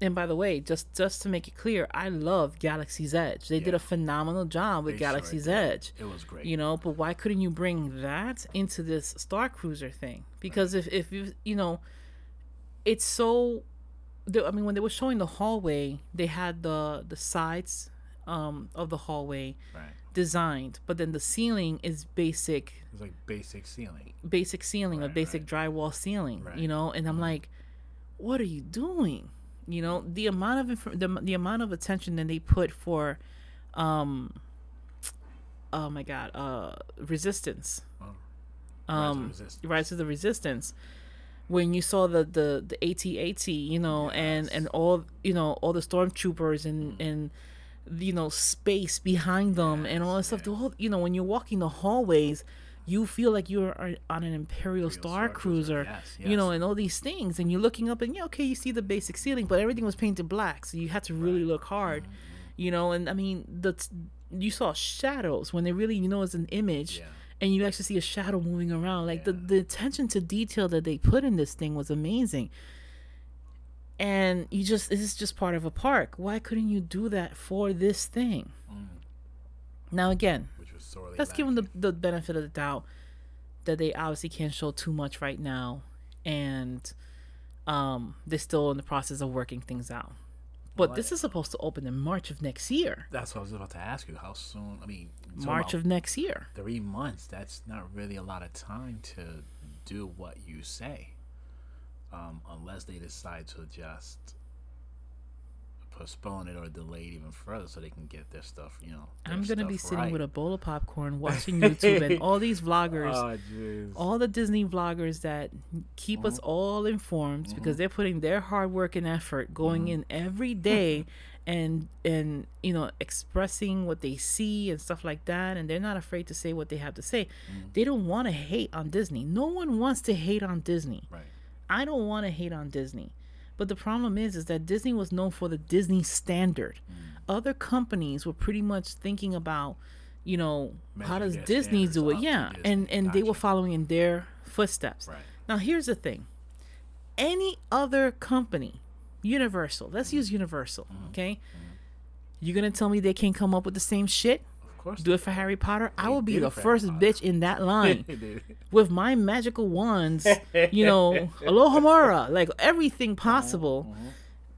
[SPEAKER 2] and by the way, just just to make it clear, I love Galaxy's Edge. They did a phenomenal job with
[SPEAKER 1] They
[SPEAKER 2] Galaxy's
[SPEAKER 1] did.
[SPEAKER 2] Edge
[SPEAKER 1] It was great.
[SPEAKER 2] you know but why couldn't you bring that into this star cruiser thing because if if you you know it's so the, i mean when they were showing the hallway they had the the sides um of the hallway
[SPEAKER 1] right.
[SPEAKER 2] designed but then the ceiling is basic
[SPEAKER 1] It's like basic ceiling.
[SPEAKER 2] basic ceiling a
[SPEAKER 1] Right,
[SPEAKER 2] basic drywall ceiling
[SPEAKER 1] Right.
[SPEAKER 2] you know and i'm like what are you doing you know the amount of inf- the, the amount of attention that they put for um oh my god uh resistance
[SPEAKER 1] Oh. Rise of
[SPEAKER 2] um
[SPEAKER 1] Resistance.
[SPEAKER 2] rise of the resistance when you saw the the the AT-AT you know and
[SPEAKER 1] Yes.
[SPEAKER 2] and all you know all the stormtroopers and and you know space behind them and all that stuff the whole you know when you're walking the hallways you feel like you're on an imperial star,
[SPEAKER 1] Star Cruiser,
[SPEAKER 2] cruiser,
[SPEAKER 1] yes,
[SPEAKER 2] you know and all these things and you're looking up and yeah okay you see the basic ceiling but everything was painted black so you had to really look hard
[SPEAKER 1] Mm-hmm.
[SPEAKER 2] you know and i mean the you saw shadows when they really you know it's an image
[SPEAKER 1] Yeah.
[SPEAKER 2] And you actually see a shadow moving around. Like the,
[SPEAKER 1] Yeah.
[SPEAKER 2] the attention to detail that they put in this thing was amazing. And you just this is just part of a park. Why couldn't you do that for this thing?
[SPEAKER 1] Mm.
[SPEAKER 2] Now again,
[SPEAKER 1] Which was sorely
[SPEAKER 2] let's give them the, the benefit of the doubt that they obviously can't show too much right now and um they're still in the process of working things out. But
[SPEAKER 1] Well,
[SPEAKER 2] this is supposed to open in March of next year.
[SPEAKER 1] That's what I was about to ask you. How soon? I mean,
[SPEAKER 2] March of next year.
[SPEAKER 1] three months. That's not really a lot of time to do what you say, um, unless they decide to just postpone it or delay it even further so they can get their stuff. You know,
[SPEAKER 2] I'm gonna be sitting
[SPEAKER 1] right.
[SPEAKER 2] with a bowl of popcorn watching YouTube and all these vloggers
[SPEAKER 1] Oh,
[SPEAKER 2] all the Disney vloggers that keep us
[SPEAKER 1] Mm-hmm.
[SPEAKER 2] all informed because they're putting their hard work and effort going
[SPEAKER 1] Mm-hmm.
[SPEAKER 2] in every day and and you know expressing what they see and stuff like that and they're not afraid to say what they have to say.
[SPEAKER 1] Mm-hmm.
[SPEAKER 2] They don't want to hate on Disney. No one wants to hate on Disney.
[SPEAKER 1] Right.
[SPEAKER 2] I don't want to hate on Disney. But the problem is is that Disney was known for the Disney standard.
[SPEAKER 1] Mm.
[SPEAKER 2] Other companies were pretty much thinking about, you know, how does Disney do it? Yeah.
[SPEAKER 1] Disney.
[SPEAKER 2] And and they were following in their footsteps.
[SPEAKER 1] Right.
[SPEAKER 2] Now here's the thing. Any other company, Universal, let's use Universal,
[SPEAKER 1] Mm-hmm.
[SPEAKER 2] okay? You're gonna tell me they can't come up with the same shit?
[SPEAKER 1] Of course.
[SPEAKER 2] Do it for Harry Potter? I will be the first bitch in that line with my magical wands, you know, Alohomora, like everything
[SPEAKER 1] Uh-huh,
[SPEAKER 2] possible.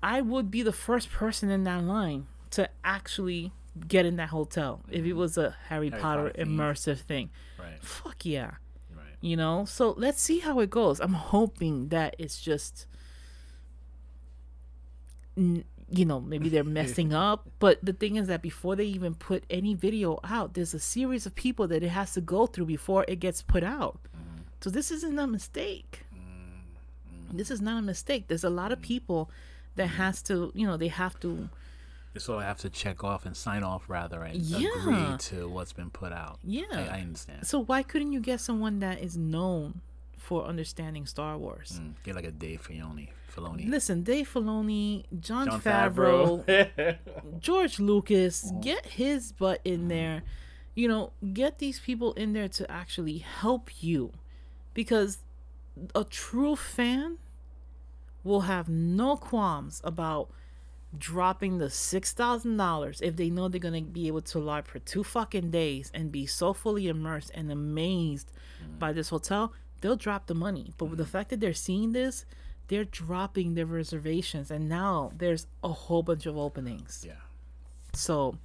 [SPEAKER 2] I would be the first person in that line to actually get in that hotel if it was a Harry,
[SPEAKER 1] Mm-hmm. Harry
[SPEAKER 2] Potter,
[SPEAKER 1] Potter
[SPEAKER 2] immersive thing.
[SPEAKER 1] Right.
[SPEAKER 2] Fuck yeah.
[SPEAKER 1] Right.
[SPEAKER 2] You know? So let's see how it goes. I'm hoping that it's just you know, maybe they're messing up, but the thing is that before they even put any video out, there's a series of people that it has to go through before it gets put out. Mm. So this isn't a mistake. Mm. This is not a mistake. There's a lot of mm. people that has to, you know, they have to
[SPEAKER 1] So I have to check off and sign off rather and
[SPEAKER 2] Yeah.
[SPEAKER 1] agree to what's been put out.
[SPEAKER 2] Yeah.
[SPEAKER 1] I, I understand.
[SPEAKER 2] So why couldn't you get someone that is known for understanding Star Wars?
[SPEAKER 1] Mm, get like a Dave Filoni. Filoni.
[SPEAKER 2] Listen, Dave Filoni, John,
[SPEAKER 1] Jon
[SPEAKER 2] Favreau,
[SPEAKER 1] Favreau.
[SPEAKER 2] George Lucas,
[SPEAKER 1] Mm.
[SPEAKER 2] get his butt in there. You know, get these people in there to actually help you because a true fan will have no qualms about dropping the six thousand dollars if they know they're gonna be able to live for two fucking days and be so fully immersed and amazed mm. by this hotel, they'll drop the money. But with the mm-hmm. fact that they're seeing this, they're dropping their reservations and now there's a whole bunch of openings.
[SPEAKER 1] Yeah.
[SPEAKER 2] So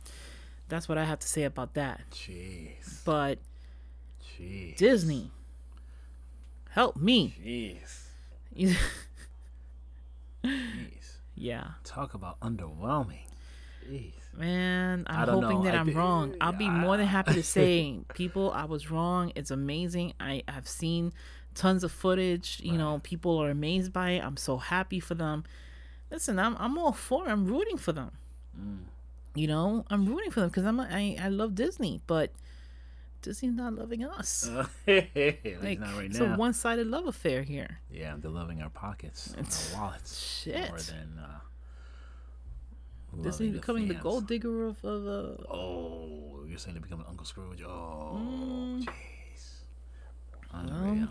[SPEAKER 2] that's what I have to say about that.
[SPEAKER 1] Jeez.
[SPEAKER 2] But
[SPEAKER 1] Jeez.
[SPEAKER 2] Disney. Help me.
[SPEAKER 1] Jeez. Jeez.
[SPEAKER 2] Yeah.
[SPEAKER 1] Talk about underwhelming. Jeez.
[SPEAKER 2] Man, I'm hoping know. that I am wrong. I'll be more than happy to say, people, I was wrong. It's amazing. I have seen tons of footage. You right. know, people are amazed by it. I'm so happy for them. Listen, I'm I'm all for. It. I'm rooting for them. Mm. You know, I'm rooting for them because I'm I I love Disney, but Disney's not loving us. Uh, like, right it's now. a one-sided love affair here.
[SPEAKER 1] Yeah, they're loving our pockets, our wallets,
[SPEAKER 2] shit. more than. Uh, Disney becoming the, the, gold digger of. of uh,
[SPEAKER 1] oh, you're saying they're becoming Uncle Scrooge? Oh, mm. jeez. Mm, Um,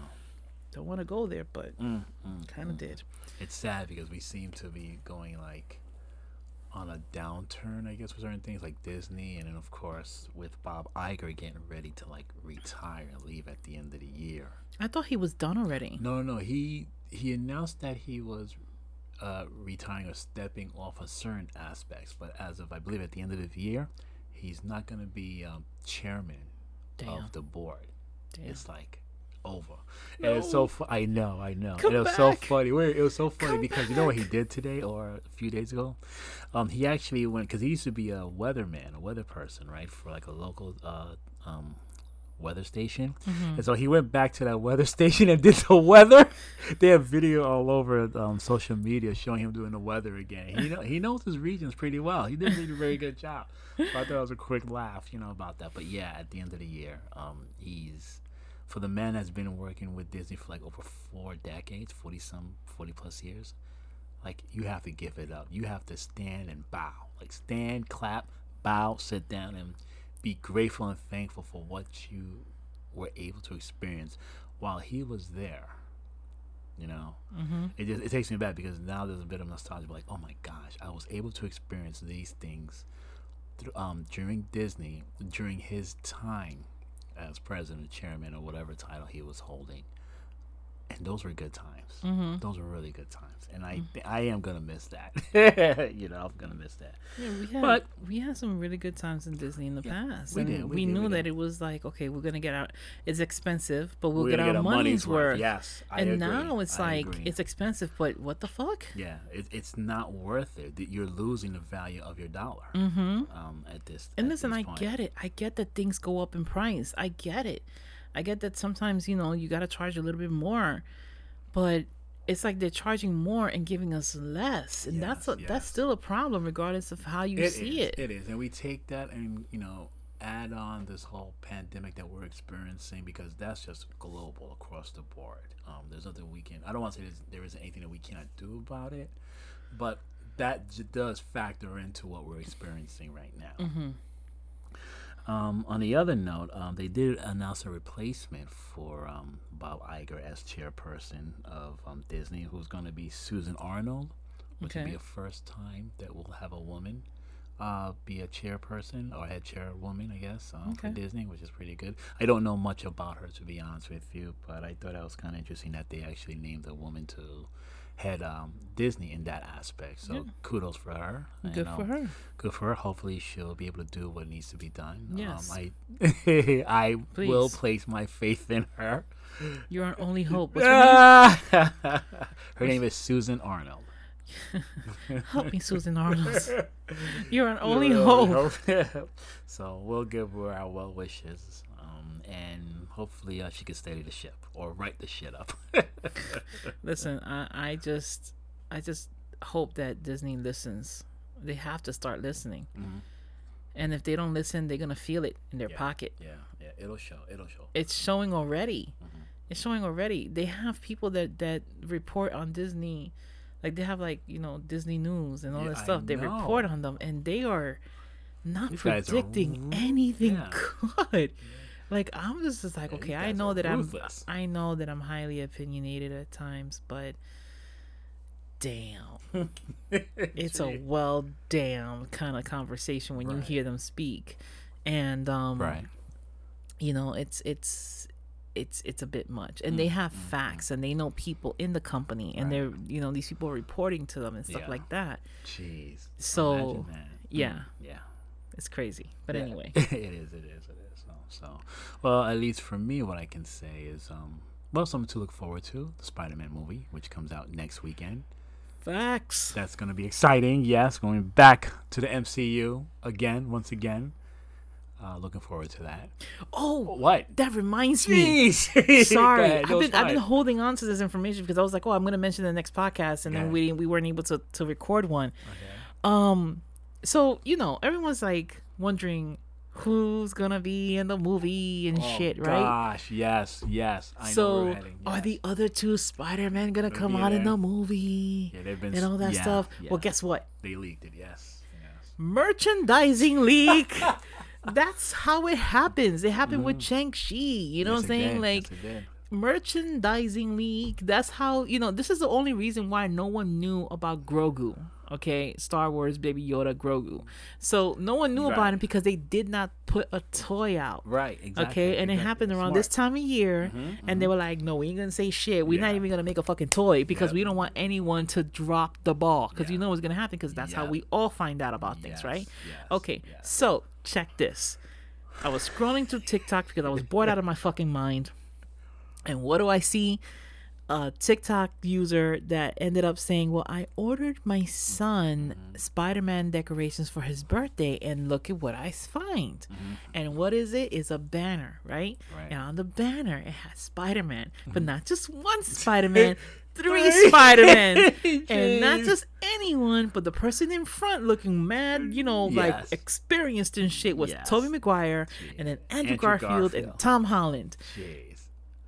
[SPEAKER 2] don't want to go there, but mm, mm, kind of mm. did.
[SPEAKER 1] It's sad because we seem to be going like on a downturn, I guess, with certain things like Disney, and then of course with Bob Iger getting ready to like retire and leave at the end of the year.
[SPEAKER 2] I thought he was done already.
[SPEAKER 1] No, no, he he announced that he was uh, retiring or stepping off of certain aspects, but as of I believe at the end of the year, he's not going to be um, chairman Damn. of the board. Damn. It's like over. No. And it's so fu- I know, I know. Come it was back. so funny. It was so funny Come because you know what he did today or a few days ago? Um, he actually went because he used to be a weatherman, a weather person, right, for like a local uh, um, weather station. Mm-hmm. And so he went back to that weather station and did the weather. they have video all over um, social media showing him doing the weather again. He know, he knows his regions pretty well. He did, a very good job. So I thought it was a quick laugh, you know, about that. But yeah, at the end of the year, um, he's for the man that's been working with Disney for like over four decades, forty some, forty plus years, like you have to give it up. You have to stand and bow, like stand, clap, bow, sit down, and be grateful and thankful for what you were able to experience while he was there. You know, mm-hmm. it just it takes me back because now there's a bit of nostalgia. Like, oh my gosh, I was able to experience these things through, um, during Disney during his time as president, chairman, or whatever title he was holding. And those were good times. Mm-hmm. Those were really good times, and I mm-hmm. I am gonna miss that. you know, I'm gonna miss that.
[SPEAKER 2] Yeah, we had but, we had some really good times in Disney in the yeah, past. We did. We, we did, knew we that it was like okay, we're gonna get out. It's expensive, but we'll get our get money's, money's worth. worth.
[SPEAKER 1] Yes,
[SPEAKER 2] I and agree. now it's I like agree. it's expensive, but what the fuck?
[SPEAKER 1] Yeah, it, it's not worth it. You're losing the value of your dollar
[SPEAKER 2] mm-hmm.
[SPEAKER 1] um, at this.
[SPEAKER 2] And
[SPEAKER 1] at
[SPEAKER 2] listen,
[SPEAKER 1] this
[SPEAKER 2] I get it. I get that things go up in price. I get it. I get that sometimes, you know, you got to charge a little bit more, but it's like they're charging more and giving us less, and yes, that's a, yes. that's still a problem, regardless of how you it see
[SPEAKER 1] is,
[SPEAKER 2] it.
[SPEAKER 1] It is, and we take that and you know add on this whole pandemic that we're experiencing because that's just global across the board. Um, there's nothing we can. I don't want to say there isn't anything that we cannot do about it, but that j- does factor into what we're experiencing right now.
[SPEAKER 2] Mm-hmm.
[SPEAKER 1] Um, on the other note, um, they did announce a replacement for um, Bob Iger as chairperson of um, Disney, who's going to be Susan Arnold, which okay. will be a first time that we'll have a woman uh, be a chairperson or head chairwoman, I guess, um, okay. for Disney, which is pretty good. I don't know much about her, to be honest with you, but I thought that was kind of interesting that they actually named a woman to had um, Disney in that aspect. So yeah. kudos for her.
[SPEAKER 2] Good for her.
[SPEAKER 1] Good for her. Hopefully she'll be able to do what needs to be done.
[SPEAKER 2] Yes.
[SPEAKER 1] Um, I I will place my faith in her.
[SPEAKER 2] You're our only hope. her
[SPEAKER 1] name is Susan Arnold.
[SPEAKER 2] Help me, Susan Arnold. You're our only hope.
[SPEAKER 1] so we'll give her our well wishes, um, and hopefully uh, she can steady the ship or write the shit up.
[SPEAKER 2] Listen, I, I just, I just hope that Disney listens. They have to start listening. Mm-hmm. And if they don't listen, they're gonna feel it in their
[SPEAKER 1] yeah,
[SPEAKER 2] pocket.
[SPEAKER 1] Yeah, yeah, it'll show. It'll show.
[SPEAKER 2] It's showing already. Mm-hmm. It's showing already. They have people that that report on Disney, like they have like you know Disney News and all yeah, that stuff. They report on them, and they are not
[SPEAKER 1] guys are
[SPEAKER 2] predicting anything
[SPEAKER 1] yeah.
[SPEAKER 2] good. Like I'm just, just like, okay, I know that
[SPEAKER 1] ruthless.
[SPEAKER 2] I'm I know that I'm highly opinionated at times, but damn. it's a well damn kind of conversation when you hear them speak. And um
[SPEAKER 1] right.
[SPEAKER 2] you know it's it's it's it's a bit much and they
[SPEAKER 1] Mm,
[SPEAKER 2] have facts and they know people in the company and
[SPEAKER 1] Right.
[SPEAKER 2] they're you know these people are reporting to them and stuff
[SPEAKER 1] Yeah.
[SPEAKER 2] like that
[SPEAKER 1] Jeez.
[SPEAKER 2] So, yeah.
[SPEAKER 1] Mm, yeah.
[SPEAKER 2] it's crazy but
[SPEAKER 1] Yeah.
[SPEAKER 2] anyway
[SPEAKER 1] it is. It is. So, well, at least for me, what I can say is, um, well, something to look forward to: the Spider-Man movie, which comes out next weekend.
[SPEAKER 2] facts
[SPEAKER 1] That's going to be exciting. Yes, going back to the MCU again, once again. Uh, looking forward to that.
[SPEAKER 2] oh
[SPEAKER 1] What?
[SPEAKER 2] that reminds me sorry
[SPEAKER 1] ahead.
[SPEAKER 2] I've been I've been holding on to this information because I was like oh I'm gonna mention the next podcast and then we we weren't able to to record one
[SPEAKER 1] Okay.
[SPEAKER 2] um so you know everyone's like wondering who's gonna be in the movie and
[SPEAKER 1] Oh,
[SPEAKER 2] shit right
[SPEAKER 1] Gosh, yes, yes. I
[SPEAKER 2] so
[SPEAKER 1] we're
[SPEAKER 2] are the other two Spider-Man gonna
[SPEAKER 1] Gonna
[SPEAKER 2] come out in the movie
[SPEAKER 1] yeah, they've been
[SPEAKER 2] and all that
[SPEAKER 1] yeah,
[SPEAKER 2] stuff?
[SPEAKER 1] Yeah.
[SPEAKER 2] Well, guess what?
[SPEAKER 1] they leaked it. Yes, yes.
[SPEAKER 2] Merchandising leak. That's how it happens. It happened with mm. Shang-Chi. You know
[SPEAKER 1] Yes,
[SPEAKER 2] what I'm saying?
[SPEAKER 1] did.
[SPEAKER 2] Like
[SPEAKER 1] Yes.
[SPEAKER 2] Merchandising leak. That's how, you know, this is the only reason why no one knew about Grogu. Okay? Star Wars Baby Yoda Grogu. So no one knew about him because they did not put a toy out.
[SPEAKER 1] right, exactly.
[SPEAKER 2] Okay, and it happened around this time of year, mm-hmm, and they mm-hmm. were like, "No, we ain't gonna say shit. We're not even gonna make a fucking toy because
[SPEAKER 1] Yep.
[SPEAKER 2] we don't want anyone to drop the ball because you know what's gonna happen because that's how we all find out about things,
[SPEAKER 1] Yes,
[SPEAKER 2] right?
[SPEAKER 1] yes,
[SPEAKER 2] Okay,
[SPEAKER 1] yes.
[SPEAKER 2] so check this. I was scrolling through TikTok because I was bored out of my fucking mind, and what do I see? A TikTok user that ended up saying, "Well, I ordered my son
[SPEAKER 1] Mm-hmm.
[SPEAKER 2] Spider-Man decorations for his birthday, and look at what I find." And what is it? It's a banner, right?
[SPEAKER 1] Mm-hmm. Right.
[SPEAKER 2] And on the banner, it has Spider-Man, but not just one Spider-Man, three
[SPEAKER 1] Three.
[SPEAKER 2] Spider-Man, and not just anyone, but the person in front looking mad, you know, like experienced and shit was
[SPEAKER 1] Yes.
[SPEAKER 2] Tobey Maguire, and then Andrew,
[SPEAKER 1] Andrew
[SPEAKER 2] Garfield, and Tom Holland
[SPEAKER 1] Jeez.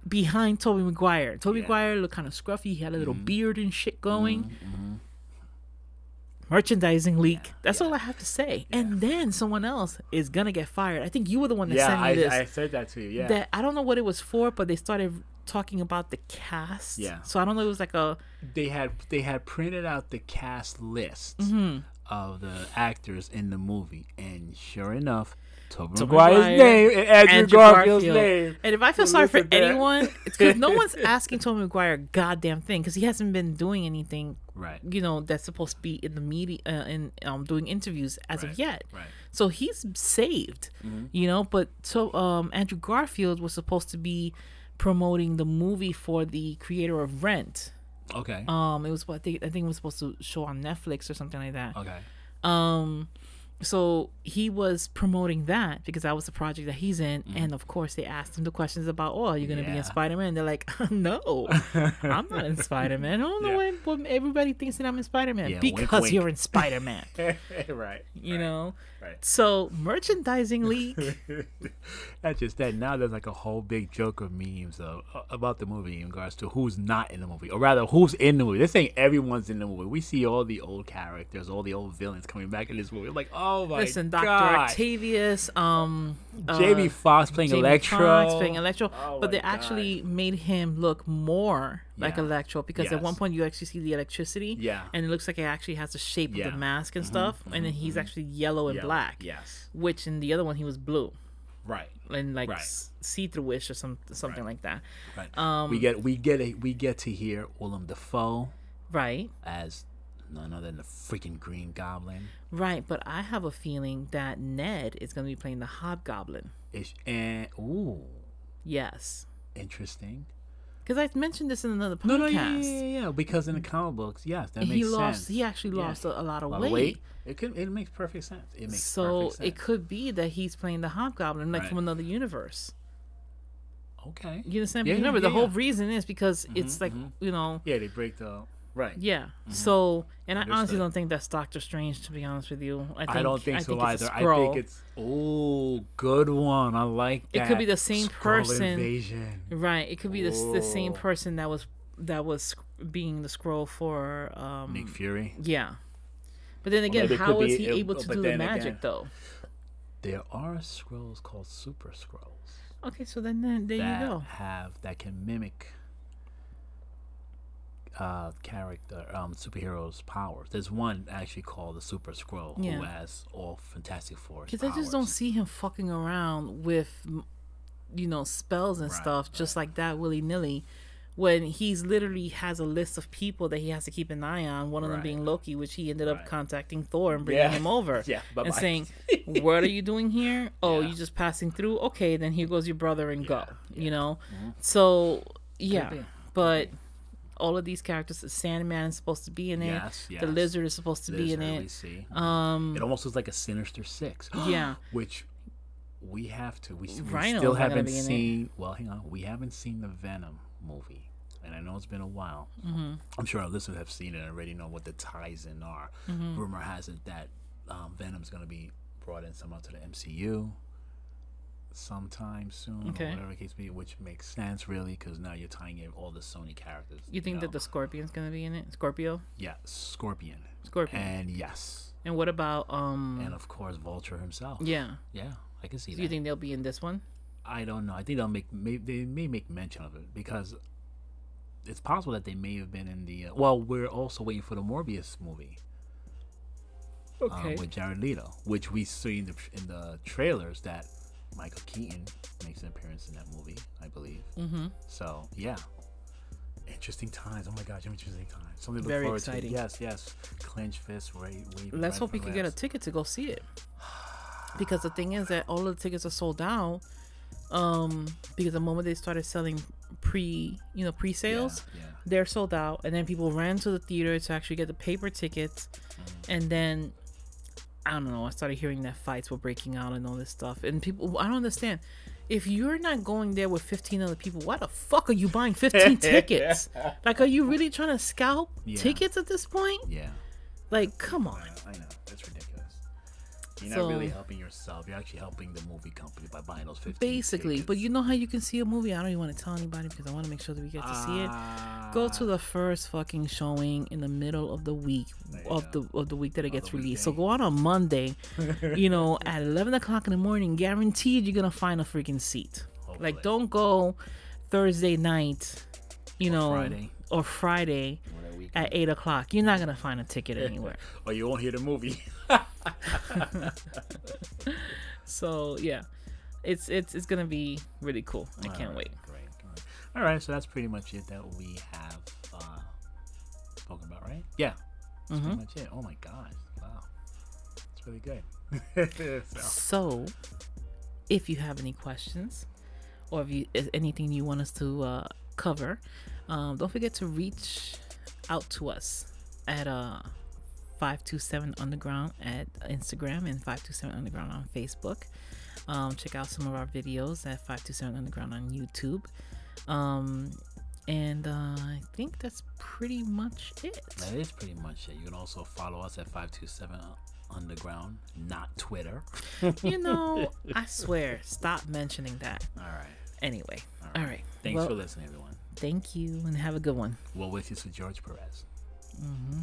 [SPEAKER 2] Behind Tobey Maguire. Tobey
[SPEAKER 1] Yeah.
[SPEAKER 2] Maguire looked kind of scruffy. He had a little
[SPEAKER 1] Mhm.
[SPEAKER 2] beard and shit going.
[SPEAKER 1] Mhm.
[SPEAKER 2] Merchandising leak. That's
[SPEAKER 1] yeah.
[SPEAKER 2] all I have to say. And then someone else is gonna get fired. I think you were the one that
[SPEAKER 1] Yeah,
[SPEAKER 2] sent me
[SPEAKER 1] I,
[SPEAKER 2] this.
[SPEAKER 1] I said that to you. Yeah.
[SPEAKER 2] That I don't know what it was for, but they started talking about the cast.
[SPEAKER 1] Yeah.
[SPEAKER 2] So I don't know. It was like a
[SPEAKER 1] they had they had printed out the cast list
[SPEAKER 2] Mm-hmm.
[SPEAKER 1] of the actors in the movie, and sure enough, Tobey Maguire's name and Andrew,
[SPEAKER 2] Andrew
[SPEAKER 1] Garfield's
[SPEAKER 2] Garfield.
[SPEAKER 1] name.
[SPEAKER 2] And if I feel sorry for
[SPEAKER 1] there.
[SPEAKER 2] anyone, it's because no one's asking Tobey Maguire a goddamn thing because he hasn't been doing anything,
[SPEAKER 1] Right.
[SPEAKER 2] you know, that's supposed to be in the media uh, and um, doing interviews as
[SPEAKER 1] Right.
[SPEAKER 2] of yet.
[SPEAKER 1] Right.
[SPEAKER 2] So he's saved,
[SPEAKER 1] Mm-hmm.
[SPEAKER 2] you know. But so um, Andrew Garfield was supposed to be promoting the movie for the creator of Rent.
[SPEAKER 1] Okay.
[SPEAKER 2] Um, it was what I think, I think it was supposed to show on Netflix or something like that.
[SPEAKER 1] okay.
[SPEAKER 2] Um, so he was promoting that because that was the project that he's in, and of course they asked him the questions about, "Oh, are you gonna be
[SPEAKER 1] Mm-hmm.
[SPEAKER 2] In Spider Man?" They're like, "No, I'm not in Spider Man. I don't know
[SPEAKER 1] Yeah.
[SPEAKER 2] why everybody thinks that I'm in Spider Man
[SPEAKER 1] Yeah, wink,
[SPEAKER 2] because
[SPEAKER 1] wink.
[SPEAKER 2] you're in Spider Man."
[SPEAKER 1] right.
[SPEAKER 2] you
[SPEAKER 1] right,
[SPEAKER 2] know.
[SPEAKER 1] Right.
[SPEAKER 2] So merchandising leak.
[SPEAKER 1] That's just that. Now there's like a whole big joke of memes of, about the movie in regards to who's not in the movie, or rather, who's in the movie. They're saying everyone's in the movie. We see all the old characters, all the old villains coming back in this movie. Like, oh my god.
[SPEAKER 2] Listen, Doctor Octavius, um, uh,
[SPEAKER 1] Jamie Foxx playing
[SPEAKER 2] Jamie
[SPEAKER 1] Electro,
[SPEAKER 2] Foxx playing Electro,
[SPEAKER 1] Oh
[SPEAKER 2] but
[SPEAKER 1] my
[SPEAKER 2] they
[SPEAKER 1] God.
[SPEAKER 2] actually made him look more like Electro because at one point you actually see the electricity,
[SPEAKER 1] Yeah.
[SPEAKER 2] and it looks like it actually has the shape of the mask and stuff, and then he's actually yellow and
[SPEAKER 1] Yeah,
[SPEAKER 2] black,
[SPEAKER 1] Yes,
[SPEAKER 2] which in the other one he was blue.
[SPEAKER 1] Right,
[SPEAKER 2] and like
[SPEAKER 1] Right.
[SPEAKER 2] s- see-throughish or some something like that,
[SPEAKER 1] right.
[SPEAKER 2] Um,
[SPEAKER 1] we get we get a, we get to hear Willem Dafoe
[SPEAKER 2] right?
[SPEAKER 1] as none other than the freaking Green Goblin.
[SPEAKER 2] Right, but I have a feeling that Ned is going to be playing the Hobgoblin.
[SPEAKER 1] Ish, and ooh,
[SPEAKER 2] Yes.
[SPEAKER 1] interesting.
[SPEAKER 2] Because I mentioned this in another podcast.
[SPEAKER 1] No, no, yeah, yeah, yeah, yeah. Because in the comic books, yes, that
[SPEAKER 2] And
[SPEAKER 1] makes
[SPEAKER 2] he lost.
[SPEAKER 1] sense.
[SPEAKER 2] He actually
[SPEAKER 1] Yeah.
[SPEAKER 2] lost a, a lot of
[SPEAKER 1] A lot
[SPEAKER 2] weight.
[SPEAKER 1] of weight. It could. It makes perfect sense. It makes
[SPEAKER 2] So
[SPEAKER 1] perfect sense.
[SPEAKER 2] So it could be that he's playing the Hobgoblin, like
[SPEAKER 1] Right.
[SPEAKER 2] from another universe.
[SPEAKER 1] Okay.
[SPEAKER 2] You understand?
[SPEAKER 1] Yeah,
[SPEAKER 2] Because remember,
[SPEAKER 1] yeah,
[SPEAKER 2] the whole reason is because it's
[SPEAKER 1] Mhm,
[SPEAKER 2] like
[SPEAKER 1] mhm.
[SPEAKER 2] you know,
[SPEAKER 1] Yeah, they break the right.
[SPEAKER 2] yeah. So, and I honestly don't think that's Doctor Strange. To be honest with you, I, think,
[SPEAKER 1] I don't think so
[SPEAKER 2] it's a
[SPEAKER 1] either. I think it's oh, good one. I like that.
[SPEAKER 2] It could be the same
[SPEAKER 1] Skrull
[SPEAKER 2] person.
[SPEAKER 1] Invasion.
[SPEAKER 2] right. It could be the, the same person that was that was being the Skrull for um
[SPEAKER 1] Nick Fury.
[SPEAKER 2] Yeah. But then again,
[SPEAKER 1] it
[SPEAKER 2] how is he
[SPEAKER 1] it-
[SPEAKER 2] able to do the magic
[SPEAKER 1] again-
[SPEAKER 2] though?
[SPEAKER 1] There are Skrulls called super Skrulls
[SPEAKER 2] Okay, so then, then there you go.
[SPEAKER 1] have that can mimic uh character um superheroes powers. There's one actually called the Super Skrull
[SPEAKER 2] Yeah.
[SPEAKER 1] who has all Fantastic Four.
[SPEAKER 2] Because I just don't see him fucking around with, you know, spells and
[SPEAKER 1] Right,
[SPEAKER 2] stuff just like that willy nilly. When he's literally has a list of people that he has to keep an eye on. One of them being Loki, which he ended up contacting Thor and bringing
[SPEAKER 1] Yeah.
[SPEAKER 2] him over.
[SPEAKER 1] Yeah,
[SPEAKER 2] and
[SPEAKER 1] bye-bye.
[SPEAKER 2] saying, "What are you doing here? Oh,
[SPEAKER 1] Yeah.
[SPEAKER 2] you just passing through? Okay, then here goes your brother and go." You know. So yeah, but all of these characters, the Sandman is supposed to be in it.
[SPEAKER 1] Yes, yes.
[SPEAKER 2] The Lizard is supposed to be in
[SPEAKER 1] Lizard, we
[SPEAKER 2] it.
[SPEAKER 1] see.
[SPEAKER 2] Um,
[SPEAKER 1] It almost looks like a Sinister Six.
[SPEAKER 2] yeah.
[SPEAKER 1] Which we have to. We, we still haven't
[SPEAKER 2] it.
[SPEAKER 1] seen. Well, hang on. We haven't seen the Venom movie, and I know it's been a while. Mm-hmm. I'm sure our listeners have seen it and already know what the ties in are.
[SPEAKER 2] Mm-hmm.
[SPEAKER 1] Rumor has it that um, Venom's going to be brought in somehow to the MCU sometime soon,
[SPEAKER 2] Okay.
[SPEAKER 1] or whatever the case be, which makes sense really because now you're tying in all the Sony characters.
[SPEAKER 2] You think
[SPEAKER 1] know?
[SPEAKER 2] that the Scorpion's gonna be in it? Scorpio?
[SPEAKER 1] yeah, Scorpion,
[SPEAKER 2] Scorpion.
[SPEAKER 1] and yes,
[SPEAKER 2] And what about um?
[SPEAKER 1] and of course Vulture himself.
[SPEAKER 2] yeah.
[SPEAKER 1] yeah, I can see
[SPEAKER 2] Do
[SPEAKER 1] that.
[SPEAKER 2] you think they'll be in this one?
[SPEAKER 1] I don't know. I think they'll make may, they may make mention of it because it's possible that they may have been in the. Uh, well, we're also waiting for the Morbius movie um, with Jared Leto, which we see in the in the trailers that Michael Keaton makes an appearance in that movie, I believe.
[SPEAKER 2] mm-hmm.
[SPEAKER 1] So yeah, interesting times. Oh my gosh, interesting times. Something to look
[SPEAKER 2] Very
[SPEAKER 1] forward
[SPEAKER 2] exciting.
[SPEAKER 1] to. Yes, yes. Clench fist, right?
[SPEAKER 2] Let's hope we can get a ticket to go see it. Because the thing is that all of the tickets are sold out. Um, because the moment they started selling pre, you know, pre-sales,
[SPEAKER 1] Yeah, yeah.
[SPEAKER 2] they're sold out, and then people ran to the theater to actually get the paper tickets, and then I don't know. I started hearing that fights were breaking out and all this stuff, and people. I don't understand. If you're not going there with 15 other people, why the fuck are you buying 15 tickets? Like, are you really trying to scalp
[SPEAKER 1] Yeah.
[SPEAKER 2] tickets at this point?
[SPEAKER 1] Yeah.
[SPEAKER 2] Like, come on.
[SPEAKER 1] I know. That's ridiculous. You're
[SPEAKER 2] So-
[SPEAKER 1] not really helping yourself. You're actually helping the movie company by buying those 15
[SPEAKER 2] Basically, but you know how you can see a movie? I don't even want to tell anybody because I want to make sure that we get to see it. Go to ah. the first fucking showing in the middle of the week of
[SPEAKER 1] go.
[SPEAKER 2] the of the week that it gets released. So go out on Monday, you know, at eleven o'clock in the morning. Guaranteed you're gonna find a freaking seat.
[SPEAKER 1] Hopefully.
[SPEAKER 2] Like don't go Thursday night, you know,
[SPEAKER 1] Friday.
[SPEAKER 2] or Friday
[SPEAKER 1] Or weekend.
[SPEAKER 2] At eight o'clock. You're not gonna find a ticket anywhere.
[SPEAKER 1] Or you won't hear the movie.
[SPEAKER 2] so yeah, it's it's it's gonna be really cool. I can't
[SPEAKER 1] All
[SPEAKER 2] wait.
[SPEAKER 1] Great. great. All right, so that's pretty much it that we have uh, spoken about, right? Yeah. That's
[SPEAKER 2] Mm-hmm.
[SPEAKER 1] pretty much it. Oh my gosh. Wow. It's really good. so,
[SPEAKER 2] So, if you have any questions or if you if anything you want us to uh, cover, um, don't forget to reach out to us at uh, 527 Underground at Instagram and 527 Underground on Facebook. Um, check out some of our videos at 527 Underground on YouTube. Um, and uh, I think that's pretty much it.
[SPEAKER 1] that is pretty much it. You can also follow us at 527 Underground, not Twitter.
[SPEAKER 2] You know, I swear, stop mentioning that.
[SPEAKER 1] All right.
[SPEAKER 2] Anyway, all right.
[SPEAKER 1] Thanks
[SPEAKER 2] well,
[SPEAKER 1] for listening, everyone.
[SPEAKER 2] Thank you and have a good one.
[SPEAKER 1] Well, with you, to George Perez.
[SPEAKER 2] hmm